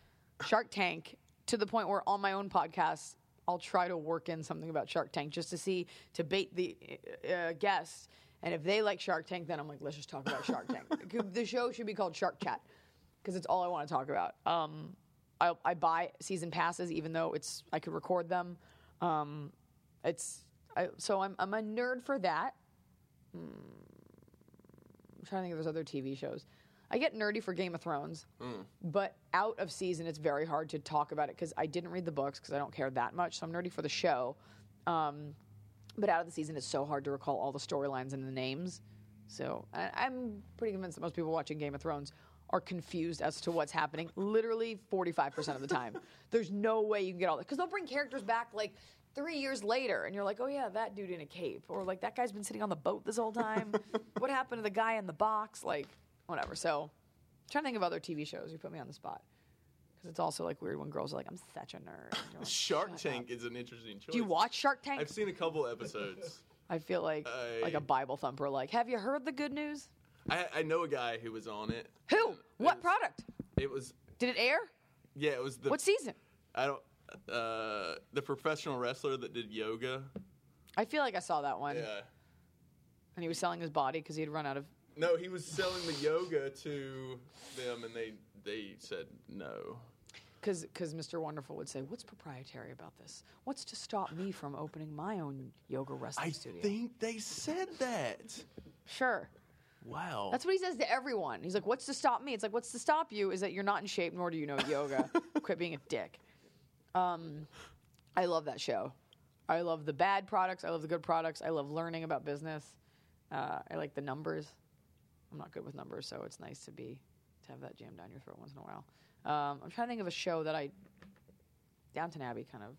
[SPEAKER 2] Shark Tank. To the point where on my own podcast, I'll try to work in something about Shark Tank just to see to bait the uh, guests. And if they like Shark Tank, then I'm like, let's just talk about Shark Tank. *laughs* the show should be called Shark Chat because it's all I want to talk about. Um, I, I buy season passes, even though it's I could record them. Um, it's I, so I'm I'm a nerd for that. Hmm. I'm trying to think of those other TV shows. I get nerdy for Game of Thrones, but out of season, it's very hard to talk about it because I didn't read the books because I don't care that much. So I'm nerdy for the show. Um, but out of the season, it's so hard to recall all the storylines and the names. So I, I'm pretty convinced that most people watching Game of Thrones are confused as to what's happening literally 45% of the time. *laughs* There's no way you can get all that. Because they'll bring characters back like three years later, and you're like, oh yeah, that dude in a cape. Or like, that guy's been sitting on the boat this whole time. *laughs* what happened to the guy in the box? Like, whatever. So I'm trying to think of other TV shows. You put me on the spot. Because it's also like weird when girls are like, I'm such a nerd. Like, *laughs*
[SPEAKER 1] Shark Tank
[SPEAKER 2] up."
[SPEAKER 1] is an interesting choice.
[SPEAKER 2] Do you watch Shark Tank?
[SPEAKER 1] I've seen a couple episodes.
[SPEAKER 2] I feel like
[SPEAKER 1] I-
[SPEAKER 2] like a Bible thumper. Like, have you heard the good news?
[SPEAKER 1] I, I know a guy who was on it.
[SPEAKER 2] Who?
[SPEAKER 1] and
[SPEAKER 2] What
[SPEAKER 1] was-
[SPEAKER 2] product?
[SPEAKER 1] It was
[SPEAKER 2] Did it air?
[SPEAKER 1] yeah. It was the
[SPEAKER 2] What season?
[SPEAKER 1] I don't uh the professional wrestler that did yoga.
[SPEAKER 2] I feel like I saw that one.
[SPEAKER 1] Yeah.
[SPEAKER 2] And he was selling his body because he had run out of.
[SPEAKER 1] No, he was selling the yoga to them, and they they said no.
[SPEAKER 2] Because Mr. Wonderful would say, What's proprietary about this? What's to stop me from opening my own yoga wrestling
[SPEAKER 1] I
[SPEAKER 2] studio?
[SPEAKER 1] I think they said that.
[SPEAKER 2] Sure.
[SPEAKER 1] Wow.
[SPEAKER 2] That's what he says to everyone. He's like, What's to stop me? It's like, What's to stop you is that you're not in shape, nor do you know yoga. *laughs* Quit being a dick. Um, I love that show. I love the bad products. I love the good products. I love learning about business. Uh, I like the numbers. I'm not good with numbers, so it's nice to be to have that jammed down your throat once in a while. Um, I'm trying to think of a show that I Downton Abbey kind of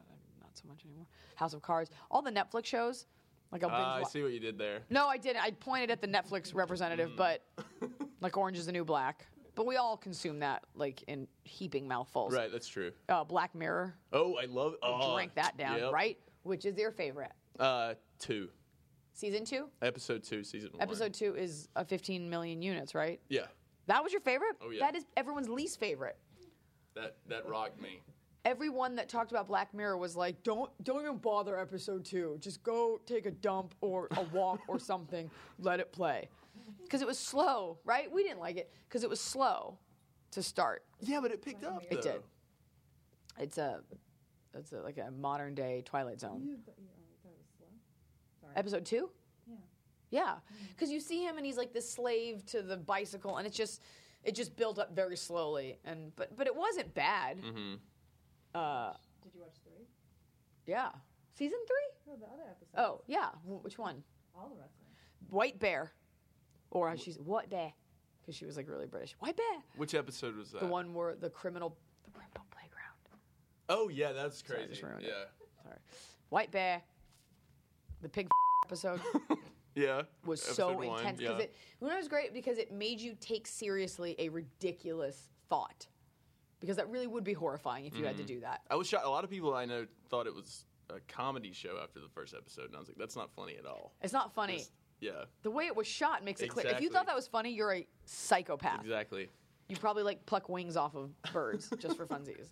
[SPEAKER 2] uh, not so much anymore. House of Cards, all the Netflix shows. Like I'll binge
[SPEAKER 1] Ah, I
[SPEAKER 2] wa-
[SPEAKER 1] see what you did there.
[SPEAKER 2] no, I didn't. I pointed at the Netflix representative, but *laughs* like Orange is the New Black. But we all consume that like in heaping mouthfuls.
[SPEAKER 1] Right, that's true.
[SPEAKER 2] Uh, Black Mirror,
[SPEAKER 1] Oh, I love. Oh,
[SPEAKER 2] drink that down,
[SPEAKER 1] yep.
[SPEAKER 2] right? Which is your favorite?
[SPEAKER 1] Uh, two.
[SPEAKER 2] Season two.
[SPEAKER 1] Episode two, season one.
[SPEAKER 2] Episode two is a 15 million units, right?
[SPEAKER 1] Yeah,
[SPEAKER 2] That was your favorite.
[SPEAKER 1] Oh, yeah.
[SPEAKER 2] That is everyone's least favorite.
[SPEAKER 1] that that rocked me.
[SPEAKER 2] Everyone that talked about Black Mirror was like, "Don't, don't even bother episode two. Just go take a dump or a walk or *laughs* something. Let it play." Because it was slow, right? We didn't like it because it was slow to start.
[SPEAKER 1] Yeah, but it picked up.
[SPEAKER 2] It
[SPEAKER 1] though.
[SPEAKER 2] did. It's a, it's a, like a modern day Twilight Zone.
[SPEAKER 4] You, but you thought it was slow? Sorry.
[SPEAKER 2] Episode two.
[SPEAKER 4] Yeah.
[SPEAKER 2] Yeah, because you see him and he's like the slave to the bicycle, and it's just, it just built up very slowly, and but but it wasn't bad.
[SPEAKER 1] Mm-hmm.
[SPEAKER 2] Uh,
[SPEAKER 4] Did you watch three?
[SPEAKER 2] yeah, season three.
[SPEAKER 4] No, the other episode.
[SPEAKER 2] Oh yeah, Wh- which one?
[SPEAKER 4] All the rest of them.
[SPEAKER 2] White Bear, or how she's what bear? Because she was like really British. White Bear,
[SPEAKER 1] Which episode was that?
[SPEAKER 2] the one where the criminal, the criminal playground.
[SPEAKER 1] Oh yeah, that's
[SPEAKER 2] Sorry, I
[SPEAKER 1] crazy.
[SPEAKER 2] just ruined it.
[SPEAKER 1] yeah.
[SPEAKER 2] Sorry, White Bear, the pig *laughs* episode. *laughs*
[SPEAKER 1] Yeah.
[SPEAKER 2] was
[SPEAKER 1] Episode
[SPEAKER 2] so
[SPEAKER 1] one,
[SPEAKER 2] intense because
[SPEAKER 1] yeah.
[SPEAKER 2] it when it was great because it made you take seriously a ridiculous thought because that really would be horrifying if you had to
[SPEAKER 1] Mm-hmm.
[SPEAKER 2] do that.
[SPEAKER 1] I was shocked. A lot of people I know thought it was a comedy show after the first episode, and I was like, "That's not funny at all."
[SPEAKER 2] It's not funny.
[SPEAKER 1] Just- yeah,
[SPEAKER 2] The way it was shot makes it clear. If you
[SPEAKER 1] Exactly.
[SPEAKER 2] thought that was funny, you're a psychopath.
[SPEAKER 1] exactly.
[SPEAKER 2] You probably like pluck wings off of birds *laughs* just for funsies.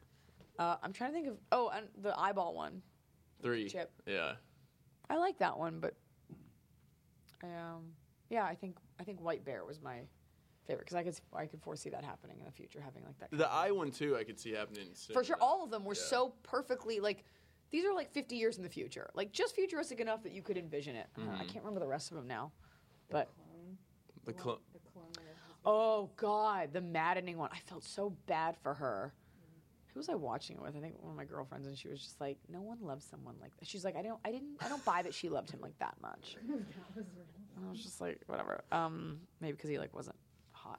[SPEAKER 2] Uh, I'm trying to think of oh, and the eyeball one.
[SPEAKER 1] Three.
[SPEAKER 2] Chip.
[SPEAKER 1] Yeah.
[SPEAKER 2] I like that one, but um, yeah, I think I think White Bear was my favorite because I could I could foresee that happening in the future, having like that.
[SPEAKER 1] The I one too, I could see happening. Soon,
[SPEAKER 2] For sure, all of them were
[SPEAKER 1] Yeah.
[SPEAKER 2] so perfectly like these are like 50 years in the future, like just futuristic enough that you could envision it. Uh, I
[SPEAKER 1] Mhm.
[SPEAKER 2] can't remember the rest of them now, but
[SPEAKER 1] The
[SPEAKER 4] one-
[SPEAKER 1] cl-
[SPEAKER 4] the clone of her
[SPEAKER 2] oh god, the maddening one. I felt so bad for her. Who was I watching it with? I think one of my girlfriends, and she was just like, "No one loves someone like that." She's like, "I don't, I didn't, I don't buy that she loved him like that much." *laughs*
[SPEAKER 4] that was real.
[SPEAKER 2] And I was just like, whatever. Um, maybe because he like wasn't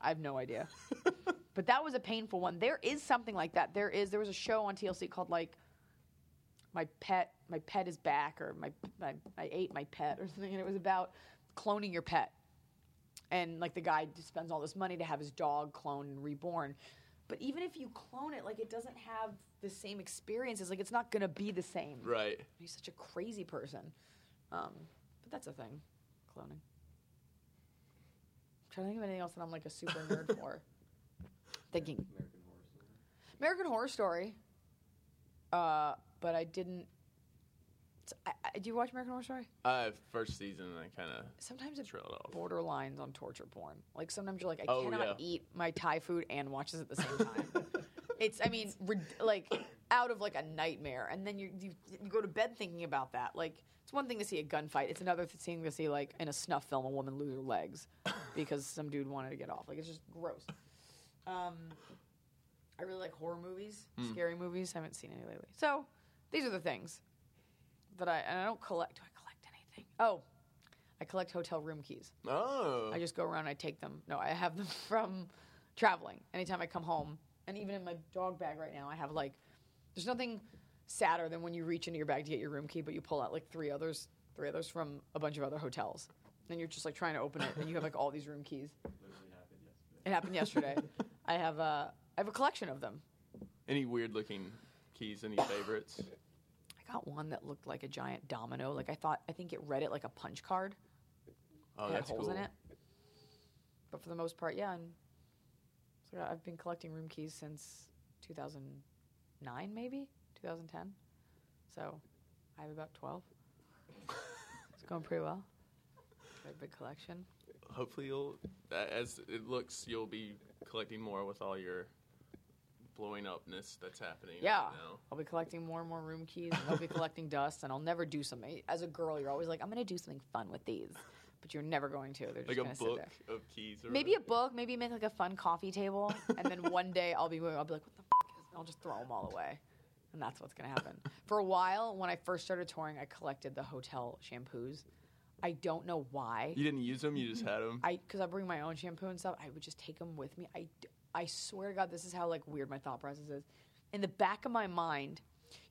[SPEAKER 2] I have no idea. *laughs* but that was a painful one. There is something like that. There is. There was a show on TLC called like my pet. My pet is back, or my, my I ate my pet, or something. And it was about cloning your pet. And like the guy spends all this money to have his dog cloned and reborn. But even if you clone it, like it doesn't have the same experiences. Like it's not gonna be the same.
[SPEAKER 1] Right.
[SPEAKER 2] He's such a crazy person. Um, but that's a thing, cloning. I'm trying to think of anything else that I'm like a super nerd *laughs* for. Thinking
[SPEAKER 5] American Horror Story.
[SPEAKER 2] American Horror Story. Uh, but I didn't. I, I, do you watch American Horror Story?
[SPEAKER 1] Uh, first season, I kind of
[SPEAKER 2] Sometimes it
[SPEAKER 1] trailed off.
[SPEAKER 2] borderlines on torture porn. Like sometimes you're like, I
[SPEAKER 1] Oh,
[SPEAKER 2] cannot
[SPEAKER 1] yeah.
[SPEAKER 2] eat my Thai food and watch this at the same time. *laughs* it's, I mean, rid- like out of like a nightmare, and then you, you you go to bed thinking about that. Like it's one thing to see a gunfight; it's another thing to see like in a snuff film a woman lose her legs because some dude wanted to get off. Like it's just gross. Um, I really like horror movies, scary movies. I haven't seen any lately. So these are the things that I and I don't collect. Do I collect anything? Oh, I collect hotel room keys.
[SPEAKER 1] Oh.
[SPEAKER 2] I just go around and I take them. No, I have them *laughs* from traveling. Anytime I come home, and even in my dog bag right now, I have like, there's nothing sadder than when you reach into your bag to get your room key, but you pull out like three others, three others from a bunch of other hotels, and you're just like trying to open it, and you have like all these room keys. *laughs*
[SPEAKER 5] Happened.
[SPEAKER 2] It happened yesterday. *laughs* I have a, I have a collection of them.
[SPEAKER 1] Any weird looking keys? Any favorites?
[SPEAKER 2] I got one that looked like a giant domino. Like I thought, I think it read it like a punch card.
[SPEAKER 1] Oh,
[SPEAKER 2] had
[SPEAKER 1] that's
[SPEAKER 2] holes
[SPEAKER 1] cool.
[SPEAKER 2] in it. But for the most part, yeah. And so I've been collecting room keys since 2009, maybe 2010. So I have about 12. *laughs* it's going pretty well. A big collection.
[SPEAKER 1] Hopefully, you'll as it looks, you'll be collecting more with all your blowing upness that's happening.
[SPEAKER 2] Yeah,
[SPEAKER 1] Right now.
[SPEAKER 2] I'll be collecting more and more room keys. And I'll be collecting *laughs* dust, and I'll never do something. As a girl, you're always like, I'm going to do something fun with these, but you're never going to. They're just
[SPEAKER 1] Like a
[SPEAKER 2] to
[SPEAKER 1] book of keys. Or
[SPEAKER 2] Maybe a book. Maybe make like a fun coffee table, and then one day I'll be moving. I'll be like, "What the f- is?" I'll just throw them all away, and that's what's gonna happen. For a while, when I first started touring, I collected the hotel shampoos. I don't know why.
[SPEAKER 1] You didn't use them. You just had them.
[SPEAKER 2] I because I bring my own shampoo and stuff. I would just take them with me. I I swear to God, this is how like weird my thought process is. In the back of my mind,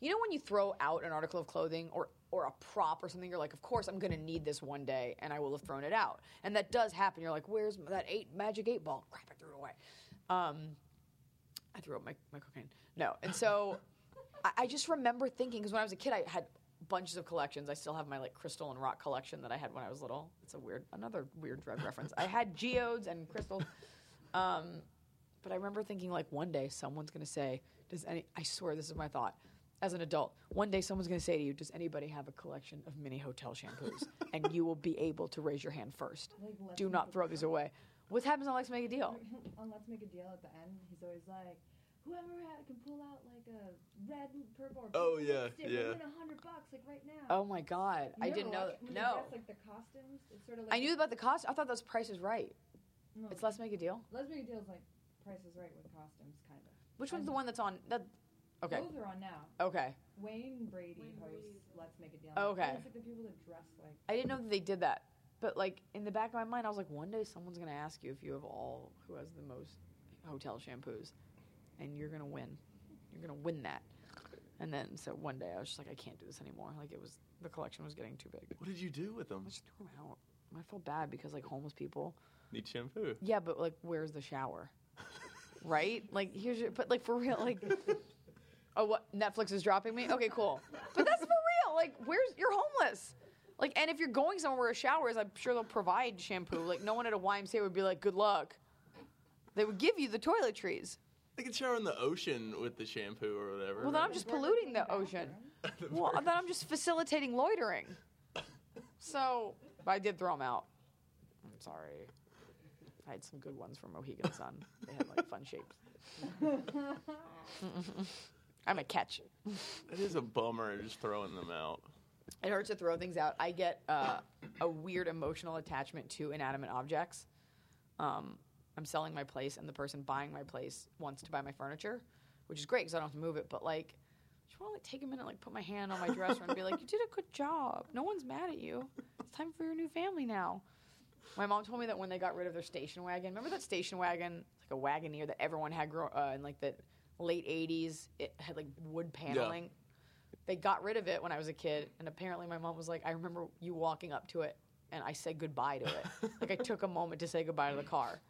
[SPEAKER 2] you know when you throw out an article of clothing or or a prop or something, you're like, of course I'm gonna need this one day, and I will have thrown it out. And that does happen. You're like, where's that eight magic eight ball? Crap, I threw it away. Um, I threw up my, my cocaine. No, and so *laughs* I, I just remember thinking because when I was a kid, I had bunches of collections. I still have my like crystal and rock collection that I had when I was little. It's a weird, another weird drug *laughs* reference. I had geodes and crystals, um, but I remember thinking like one day someone's gonna say, "Does any?" I swear this is my thought. As an adult, one day someone's going to say to you, "Does anybody have a collection of mini hotel shampoos?" *laughs* and you will be able to raise your hand first.
[SPEAKER 4] Like,
[SPEAKER 2] Do not throw these away. What happens on Let's Make a Deal? *laughs*
[SPEAKER 4] on Let's Make a Deal at the end, he's always like, whoever had, can pull out like a red, purple, or
[SPEAKER 1] Oh, yeah,
[SPEAKER 4] lipstick
[SPEAKER 1] yeah.
[SPEAKER 4] win a hundred bucks like right now.
[SPEAKER 2] Oh my God, I didn't know.
[SPEAKER 4] watched- when
[SPEAKER 2] That. No,
[SPEAKER 4] dress, like the costumes. It's sort of like
[SPEAKER 2] I knew about the cost. I thought that was Price is Right.
[SPEAKER 4] No,
[SPEAKER 2] It's Let's Make a Deal.
[SPEAKER 4] Let's Make a Deal is like Price is Right with costumes, kind of.
[SPEAKER 2] Which one's
[SPEAKER 4] And
[SPEAKER 2] the one that's on? That okay,
[SPEAKER 4] Both are on now.
[SPEAKER 2] okay.
[SPEAKER 4] Wayne Brady
[SPEAKER 3] Wayne
[SPEAKER 4] hosts
[SPEAKER 3] Brady.
[SPEAKER 4] Let's Make a Deal.
[SPEAKER 2] Oh, okay.
[SPEAKER 4] It's like the people that dress like.
[SPEAKER 2] I didn't know that they did that. But like in the back of my mind, I was like, one day someone's gonna ask you if you have all who has the most hotel shampoos, and you're gonna win. You're gonna win that. And then so one day I was just like, I can't do this anymore. Like it was the collection was getting too big.
[SPEAKER 1] What did you do with them?
[SPEAKER 2] I just threw them out. I felt bad because like homeless people.
[SPEAKER 1] Need shampoo.
[SPEAKER 2] Yeah, but like, where's the shower? right? Like, here's your. But like for real, like. *laughs* Oh, what? Netflix is dropping me? Okay, cool. But that's for real. Like, where's you're homeless? Like, and if you're going somewhere where a shower is, I'm sure they'll provide shampoo. Like, no one at a YMCA would be like, "Good luck." They would give you the toiletries.
[SPEAKER 1] They could shower in the ocean with the shampoo or whatever.
[SPEAKER 2] Well, then I'm just polluting the ocean. *laughs* Well, then I'm just facilitating loitering. *laughs* So, but I did throw them out. I'm sorry. I had some good ones from Mohegan *laughs* Sun. They had like fun shapes. I'm a catch.
[SPEAKER 1] It is a bummer just throwing them out.
[SPEAKER 2] It hurts to throw things out. I get uh, a weird emotional attachment to inanimate objects. Um, I'm selling my place, and the person buying my place wants to buy my furniture, which is great because I don't have to move it. But like, I just want to like take a minute, like put my hand on my dresser and be like, "You did a good job. No one's mad at you. It's time for your new family now." My mom told me that when they got rid of their station wagon, remember that station wagon, like a Wagoneer that everyone had grow, uh, in like the late '80s. It had like wood paneling. They got rid of it when I was a kid, and apparently my mom was like, "I remember you walking up to it, and I said goodbye to it. like I took a moment to say goodbye to the car,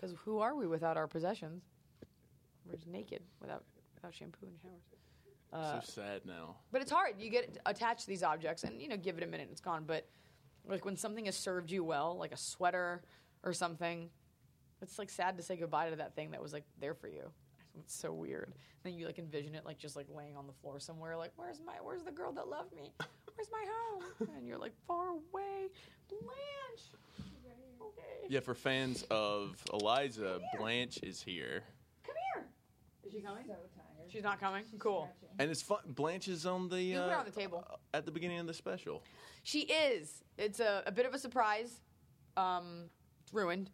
[SPEAKER 2] because who are we without our possessions? We're just naked without without shampoo and showers." Uh,
[SPEAKER 1] so sad now.
[SPEAKER 2] but it's hard. You get attached to these objects, and you know, give it a minute, and it's gone. But like when something has served you well, like a sweater or something, it's like sad to say goodbye to that thing that was like there for you. It's so weird. then you like envision it like just like laying on the floor somewhere, like where's my where's the girl that loved me? Where's my home? *laughs* And you're like far away, Blanche. Okay,
[SPEAKER 1] Yeah, for fans of Iliza, Blanche is here.
[SPEAKER 2] come here. Is she coming?
[SPEAKER 4] So tired.
[SPEAKER 2] She's not coming.
[SPEAKER 4] She's
[SPEAKER 2] cool.
[SPEAKER 4] stretching.
[SPEAKER 1] And it's fun. Blanche is on the
[SPEAKER 2] You can put her
[SPEAKER 1] uh,
[SPEAKER 2] on the table.
[SPEAKER 1] at the beginning of the special.
[SPEAKER 2] She is. It's a, a bit of a surprise. Um, it's ruined.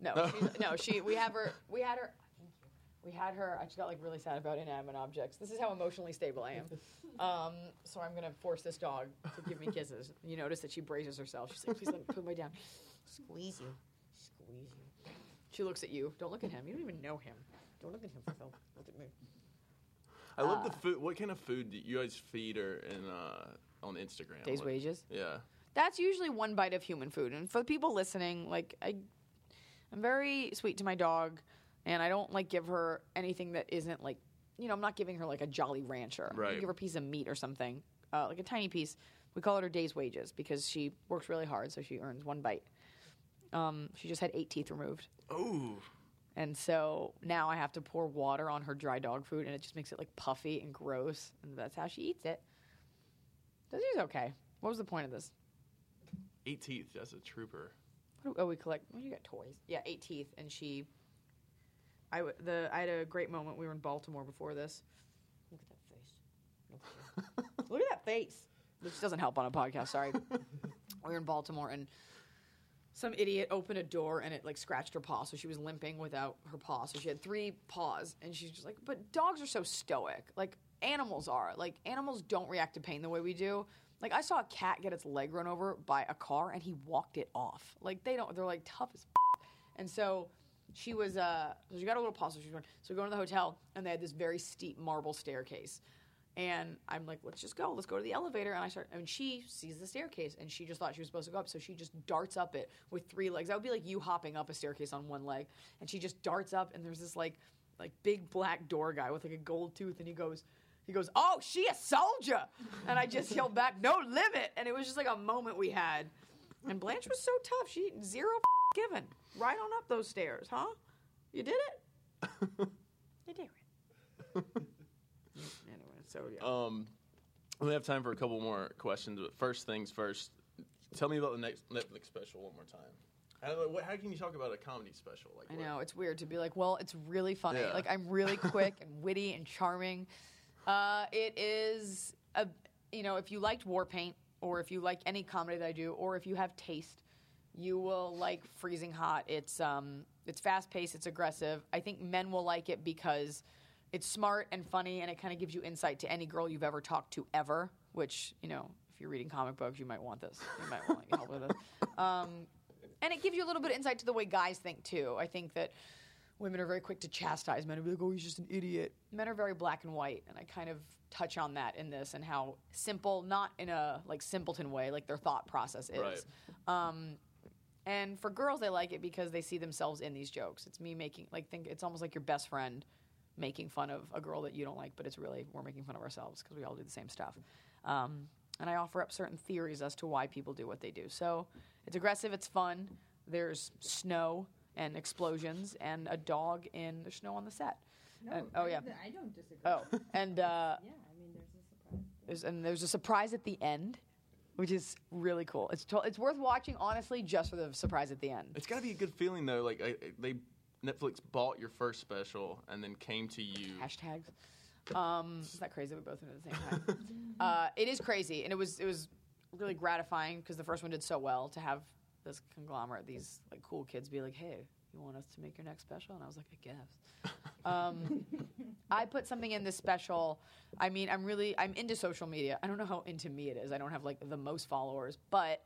[SPEAKER 2] No,
[SPEAKER 1] No. *laughs*
[SPEAKER 2] she's, no. She. We have her. We had her. We had her. I just got like really sad about inanimate objects. This is how emotionally stable I am. Um, so I'm gonna force this dog to give me kisses. You notice that she braces herself. She's like, "Please let me put my down. Squeeze you, squeeze you." She looks at you. Don't look at him. You don't even know him. Don't look at him, Phil. Look at me.
[SPEAKER 1] I love the
[SPEAKER 2] Uh,
[SPEAKER 1] food. What kind of food do you guys feed her in uh, on Instagram?
[SPEAKER 2] Days
[SPEAKER 1] What-
[SPEAKER 2] wages.
[SPEAKER 1] Yeah.
[SPEAKER 2] that's usually one bite of human food. And for the people listening, like I, I'm very sweet to my dog, and I don't like give her anything that isn't like, you know, I'm not giving her like a Jolly Rancher. I
[SPEAKER 1] Right.
[SPEAKER 2] give her a piece of meat or something, uh, like a tiny piece. We call it her day's wages because she works really hard, so she earns one bite. Um, she just had eight teeth removed.
[SPEAKER 1] Oh.
[SPEAKER 2] And so now I have to pour water on her dry dog food, and it just makes it like puffy and gross. And that's how she eats it. Does She's okay. What was the point of this?
[SPEAKER 1] Eight teeth. That's a trooper.
[SPEAKER 2] What do- oh, we collect. Well, you got toys. Yeah, eight teeth, and she. I w- the I had a great moment. We were in Baltimore before this. Look at that face. Look at that. Look at that face. Which doesn't help on a podcast. Sorry. *laughs* we were in Baltimore, and some idiot opened a door, and it like scratched her paw, so she was limping without her paw. So she had three paws, and she's just like, "But dogs are so stoic. Like animals are. Like animals don't react to pain the way we do." Like I saw a cat get its leg run over by a car and he walked it off. Like they don't they're like tough as f- *laughs* And so she was uh so she got a little pause so she going so we go to the hotel and they had this very steep marble staircase. And I'm like, let's just go. Let's go to the elevator. And I start, I and she sees the staircase, and she just thought she was supposed to go up, so she just darts up it with three legs. That would be like you hopping up a staircase on one leg, and she just darts up, and there's this like, like big black door guy with like a gold tooth, and he goes, he goes, oh, she a soldier, and I just yelled back, no limit, and it was just like a moment we had, and Blanche was so tough, she zero f- given, right on up those stairs, huh? You did it. *laughs* You did it. *laughs* so yeah.
[SPEAKER 1] Um, we have time for a couple more questions, but first things first. Tell me about the next Netflix special one more time. How, what- how can you talk about a comedy special? Like
[SPEAKER 2] I
[SPEAKER 1] what-
[SPEAKER 2] know it's weird to be like, well, it's really funny.
[SPEAKER 1] Yeah.
[SPEAKER 2] Like I'm really *laughs* quick and witty and charming. Uh, it is a, you know, if you liked War Paint or if you like any comedy that I do or if you have taste, you will like Freezing Hot. It's um, it's fast paced, it's aggressive. I think men will like it because it's smart and funny and it kind of gives you insight to any girl you've ever talked to ever. Which you know, if you're reading comic books, you might want this. You might want to help with this. Um, and it gives you a little bit of insight to the way guys think too. I think that women are very quick to chastise men and be like, "Oh, he's just an idiot." Men are very black and white, and I kind of touch on that in this and how simple, not in a like simpleton way, like their thought process is.
[SPEAKER 1] Right.
[SPEAKER 2] Um, and for girls, they like it because they see themselves in these jokes. It's me making like think it's almost like your best friend making fun of a girl that you don't like, but it's really we're making fun of ourselves because we all do the same stuff. Um, and I offer up certain theories as to why people do what they do. So it's aggressive, it's fun. There's snow and explosions and a dog in the snow on the set.
[SPEAKER 4] No,
[SPEAKER 2] And- oh, yeah.
[SPEAKER 4] I don't disagree.
[SPEAKER 2] Oh, and uh, *laughs*
[SPEAKER 4] Yeah, I mean, there's a surprise.
[SPEAKER 2] there's and there's a surprise at the end, which is really cool. It's to, it's worth watching honestly just for the surprise at the end.
[SPEAKER 1] It's got to be a good feeling though. Like I, I- they Netflix bought your first special and then came to you.
[SPEAKER 2] hashtags. Um, is that crazy? We both did it at the same time. *laughs* uh, it is crazy, and it was it was really gratifying because the first one did so well to have this conglomerate, these like cool kids, be like, "Hey, you want us to make your next special?" And I was like, "I guess." Um, *laughs* I put something in this special. I mean, I'm really I'm into social media. I don't know how into me it is. I don't have like the most followers, but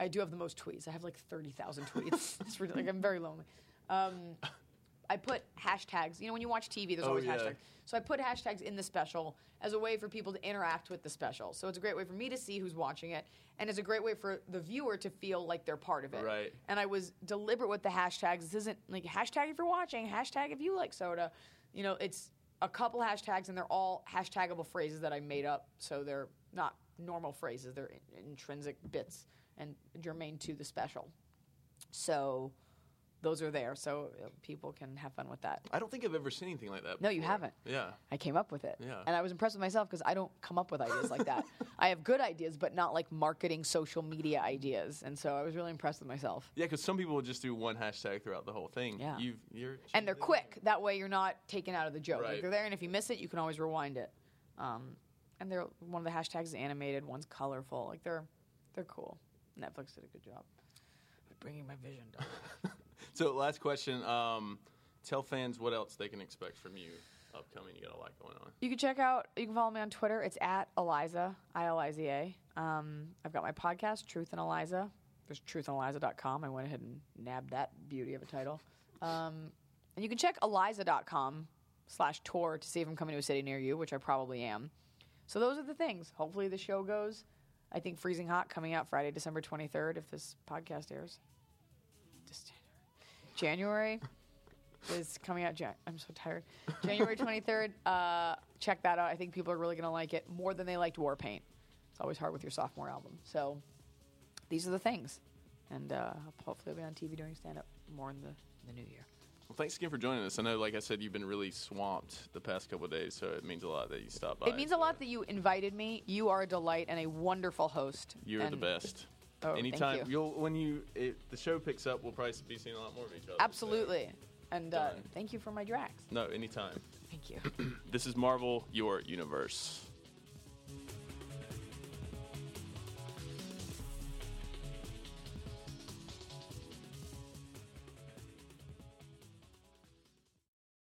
[SPEAKER 2] I do have the most tweets. I have like thirty thousand tweets. *laughs* it's really, like I'm very lonely. Um, I put hashtags. You know, when you watch TV, there's
[SPEAKER 1] Oh,
[SPEAKER 2] always
[SPEAKER 1] yeah.
[SPEAKER 2] hashtags. So I put hashtags in the special as a way for people to interact with the special. So it's a great way for me to see who's watching it, and it's a great way for the viewer to feel like they're part of it.
[SPEAKER 1] Right.
[SPEAKER 2] And I was deliberate with the hashtags. This isn't like hashtag if you're watching, hashtag if you like soda. You know, it's a couple hashtags, and they're all hashtagable phrases that I made up. So they're not normal phrases; they're in- intrinsic bits and germane to the special. So those are there, so uh, people can have fun with that.
[SPEAKER 1] I don't think I've ever seen anything like that.
[SPEAKER 2] No, you haven't.
[SPEAKER 1] Yeah.
[SPEAKER 2] I came up with it.
[SPEAKER 1] Yeah.
[SPEAKER 2] And I was impressed with myself because I don't come up with ideas like that. *laughs* I have good ideas, but not like marketing, social media ideas. And so I was really impressed with myself.
[SPEAKER 1] Yeah, because some people will just do one hashtag throughout the whole thing.
[SPEAKER 2] Yeah.
[SPEAKER 1] You've, you're
[SPEAKER 2] And they're quick. That way you're not taken out of the joke.
[SPEAKER 1] Right.
[SPEAKER 2] Like they're there, and if you miss it, you can always rewind it. Um, and they're one of the hashtags is animated, one's colorful. Like they're they're cool. Netflix did a good job. Bringing my vision. life. *laughs*
[SPEAKER 1] So, last question. Um, tell fans what else they can expect from you upcoming. You got a lot going on.
[SPEAKER 2] You can check out, you can follow me on Twitter. It's at Iliza, I L I Z A. Um, I've got my podcast, Truth and Iliza. There's truthandiliza.com. I went ahead and nabbed that beauty of a title. Um, and you can check iliza.com slash tour to see if I'm coming to a city near you, which I probably am. So those are the things. Hopefully the show goes. I think Freezing Hot coming out Friday, December 23rd, if this podcast airs. January is coming out. Jan- I'm so tired. January 23rd. *laughs* Uh, check that out. I think people are really going to like it more than they liked Warpaint. It's always hard with your sophomore album. So these are the things, and uh, hopefully I'll be on TV doing stand up more in the in the new year.
[SPEAKER 1] Well, thanks again for joining us. I know, like I said, you've been really swamped the past couple of days, so it means a lot that you stopped by.
[SPEAKER 2] It means a lot that you invited me. You are a delight and a wonderful host.
[SPEAKER 1] You're the best.
[SPEAKER 2] Oh, thank
[SPEAKER 1] Anytime
[SPEAKER 2] you.
[SPEAKER 1] will when you it, the show picks up, we'll probably be seeing a lot more of each other. so-
[SPEAKER 2] Absolutely. And uh, thank you for my drags.
[SPEAKER 1] No, anytime.
[SPEAKER 2] Thank you. *clears throat*
[SPEAKER 1] This is Marvel, your universe.